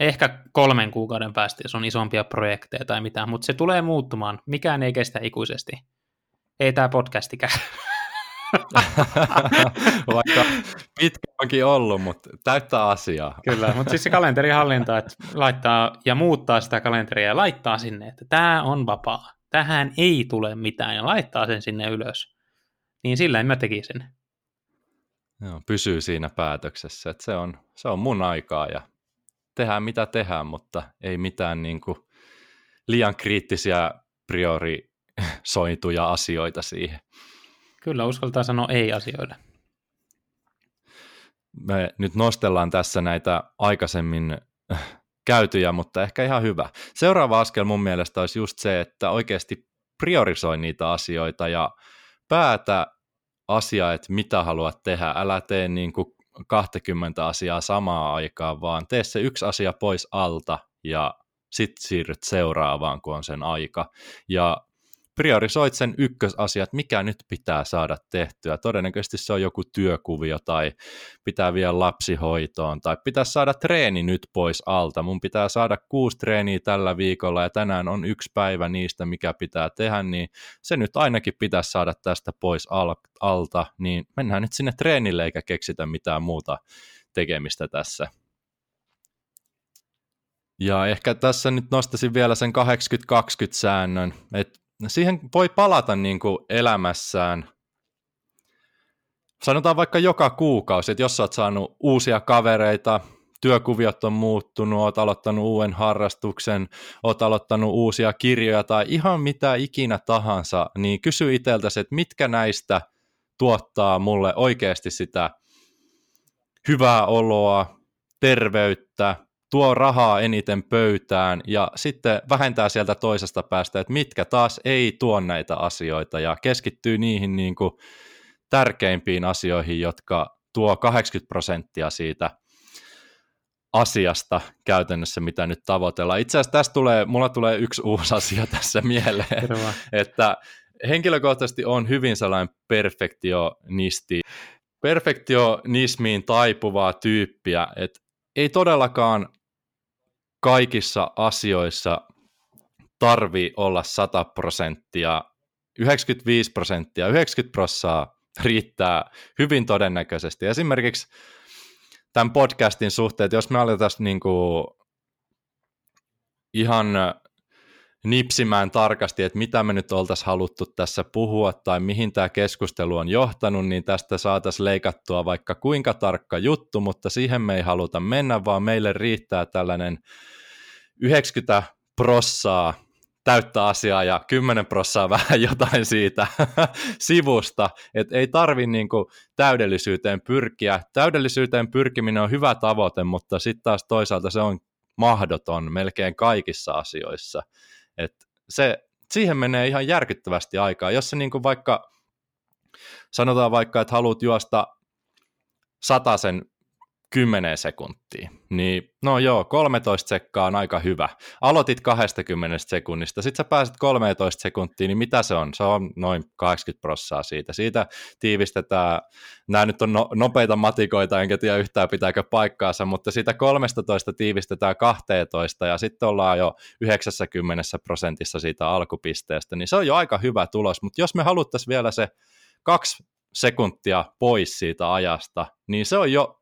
Ehkä kolmen kuukauden päästä, jos on isompia projekteja tai mitään, mutta se tulee muuttumaan. Mikään ei kestä ikuisesti. Ei tämä podcastikään. Vaikka pitkä onkin ollut, mutta täyttää asiaa. Kyllä, mutta siis se kalenterihallinta, että laittaa ja muuttaa sitä kalenteria ja laittaa sinne, että tämä on vapaa. Tähän ei tule mitään ja laittaa sen sinne ylös. Niin sillä en mä tekisin. Joo, pysyy siinä päätöksessä, että se on, se on mun aikaa ja tehdään mitä tehdään, mutta ei mitään niin kuin liian kriittisiä priorisoituja asioita siihen. Kyllä, uskaltaa sanoa ei-asioille. Me nyt nostellaan tässä näitä aikaisemmin äh, käytyjä, mutta ehkä ihan hyvä. Seuraava askel mun mielestä olisi just se, että oikeasti priorisoi niitä asioita ja päätä asiaa, että mitä haluat tehdä. Älä tee niin kuin 20 asiaa samaa aikaa, vaan tee se yksi asia pois alta ja sitten siirryt seuraavaan, kun on sen aika. Ja priorisoit sen ykkösasiat, mikä nyt pitää saada tehtyä. Todennäköisesti se on joku työkuvio tai pitää vielä lapsihoitoon tai pitää saada treeni nyt pois alta. Mun pitää saada kuusi treeniä tällä viikolla ja tänään on yksi päivä niistä, mikä pitää tehdä, niin se nyt ainakin pitää saada tästä pois alta, niin mennään nyt sinne treenille eikä keksitä mitään muuta tekemistä tässä. Ja ehkä tässä nyt nostaisin vielä sen 80-20-säännön, että siihen voi palata niin kuin elämässään, sanotaan vaikka joka kuukausi, että jos sä oot saanut uusia kavereita, työkuviot on muuttunut, oot aloittanut uuden harrastuksen, oot aloittanut uusia kirjoja tai ihan mitä ikinä tahansa, niin kysy itseltäsi, että mitkä näistä tuottaa mulle oikeasti sitä hyvää oloa, terveyttä, tuo rahaa eniten pöytään ja sitten vähentää sieltä toisesta päästä, että mitkä taas ei tuo näitä asioita ja keskittyy niihin niin kuin tärkeimpiin asioihin, jotka tuo 80 prosenttia siitä asiasta käytännössä, mitä nyt tavoitellaan. Itse asiassa tässä tulee, mulla tulee yksi uusi asia tässä mieleen, että henkilökohtaisesti on hyvin sellainen perfektionisti, perfektionismiin taipuvaa tyyppiä, että ei todellakaan kaikissa asioissa tarvi olla 100 prosenttia, 95 prosenttia, 90 prosenttia riittää hyvin todennäköisesti. Esimerkiksi tämän podcastin suhteen, että jos me aletaan niin ihan nipsimään tarkasti, että mitä me nyt oltaisiin haluttu tässä puhua tai mihin tämä keskustelu on johtanut, niin tästä saataisiin leikattua vaikka kuinka tarkka juttu, mutta siihen me ei haluta mennä, vaan meille riittää tällainen 90 prossaa täyttä asiaa ja 10 prossaa vähän jotain siitä sivusta, että ei tarvi niinku täydellisyyteen pyrkiä. Täydellisyyteen pyrkiminen on hyvä tavoite, mutta sitten taas toisaalta se on mahdoton melkein kaikissa asioissa. Et se, siihen menee ihan järkyttävästi aikaa. Jos se niinku vaikka, sanotaan vaikka, että haluat juosta sataisen 10 sekuntia. Niin, no joo, 13 sekkaa on aika hyvä. Aloitit 20 sekunnista, sitten sä pääset 13 sekuntiin, niin mitä se on? Se on noin 80 prossaa siitä. Siitä tiivistetään, nämä nyt on no, nopeita matikoita, enkä tiedä yhtään pitääkö paikkaansa, mutta siitä 13 tiivistetään 12 ja sitten ollaan jo 90 prosentissa siitä alkupisteestä, niin se on jo aika hyvä tulos, mutta jos me haluttaisiin vielä se kaksi sekuntia pois siitä ajasta, niin se on jo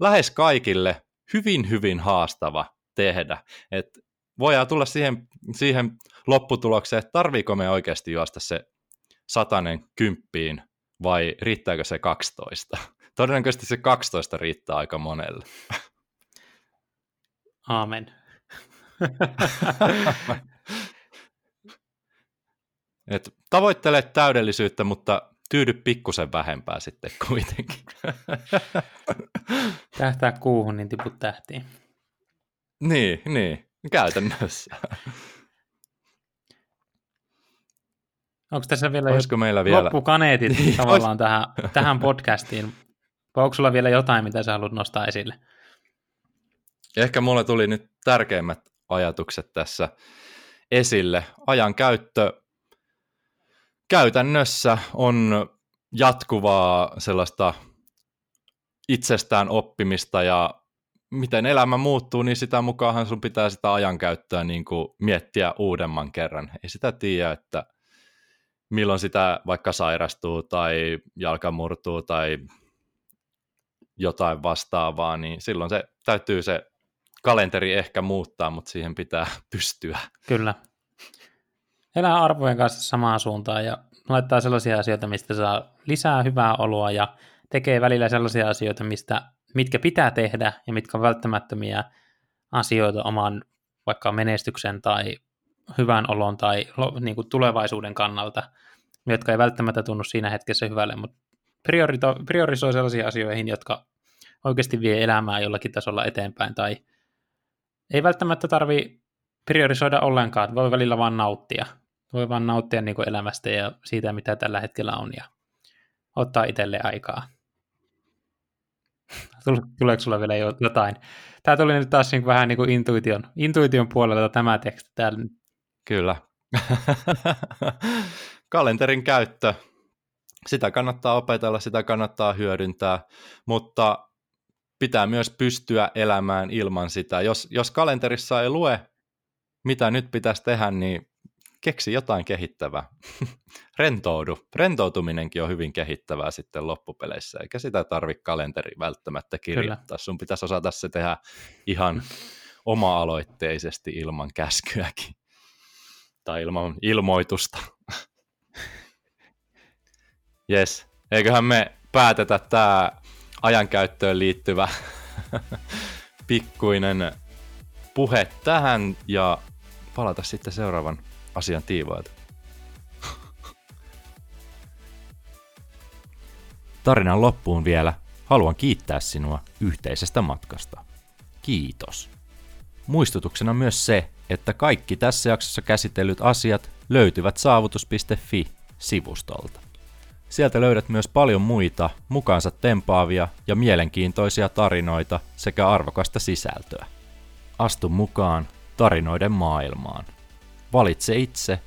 lähes kaikille hyvin, hyvin haastava tehdä. Et voidaan tulla siihen, siihen lopputulokseen, että tarviiko me oikeasti juosta se satanen kymppiin vai riittääkö se 12? Todennäköisesti se 12 riittää aika monelle. Aamen. Et tavoittele täydellisyyttä, mutta tyydy pikkusen vähempää sitten kuitenkin. Tähtää kuuhun, niin tiput tähtiin. Niin, niin, käytännössä. Onko tässä vielä, Olisiko meillä vielä loppukaneetit niin, tavallaan tähän, tähän podcastiin? Vai onko sulla vielä jotain, mitä sä haluat nostaa esille? Ehkä mulle tuli nyt tärkeimmät ajatukset tässä esille. Ajan käyttö käytännössä on jatkuvaa sellaista itsestään oppimista ja miten elämä muuttuu, niin sitä mukaan sun pitää sitä ajankäyttöä niin kuin miettiä uudemman kerran. Ei sitä tiedä, että milloin sitä vaikka sairastuu tai jalka murtuu tai jotain vastaavaa, niin silloin se täytyy se kalenteri ehkä muuttaa, mutta siihen pitää pystyä. Kyllä elää arvojen kanssa samaan suuntaan ja laittaa sellaisia asioita, mistä saa lisää hyvää oloa ja tekee välillä sellaisia asioita, mistä, mitkä pitää tehdä ja mitkä on välttämättömiä asioita oman vaikka menestyksen tai hyvän olon tai niin kuin tulevaisuuden kannalta, jotka ei välttämättä tunnu siinä hetkessä hyvälle, mutta priorisoi sellaisia asioihin, jotka oikeasti vie elämää jollakin tasolla eteenpäin tai ei välttämättä tarvi priorisoida ollenkaan, voi välillä vaan nauttia voi vaan nauttia niin elämästä ja siitä, mitä tällä hetkellä on ja ottaa itselle aikaa. Tuleeko sulla vielä jotain? Tämä tuli nyt taas niin vähän niin kuin intuition, intuition puolelta tämä teksti täällä. Kyllä. Kalenterin käyttö. Sitä kannattaa opetella, sitä kannattaa hyödyntää, mutta pitää myös pystyä elämään ilman sitä. Jos, jos kalenterissa ei lue, mitä nyt pitäisi tehdä, niin keksi jotain kehittävää. Rentoudu. Rentoutuminenkin on hyvin kehittävää sitten loppupeleissä, eikä sitä tarvitse kalenteri välttämättä kirjoittaa. Kyllä. Sun pitäisi osata se tehdä ihan oma-aloitteisesti ilman käskyäkin. Tai ilman ilmoitusta. Jes, eiköhän me päätetä tämä ajankäyttöön liittyvä pikkuinen puhe tähän ja palata sitten seuraavan asian tiimoilta. Tarinan loppuun vielä haluan kiittää sinua yhteisestä matkasta. Kiitos. Muistutuksena myös se, että kaikki tässä jaksossa käsitellyt asiat löytyvät saavutus.fi-sivustolta. Sieltä löydät myös paljon muita mukaansa tempaavia ja mielenkiintoisia tarinoita sekä arvokasta sisältöä. Astu mukaan tarinoiden maailmaan. Valitse itse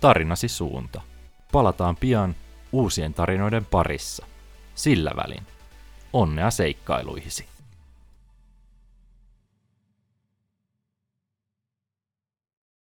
tarinasi suunta. Palataan pian uusien tarinoiden parissa. Sillä välin. Onnea seikkailuihisi.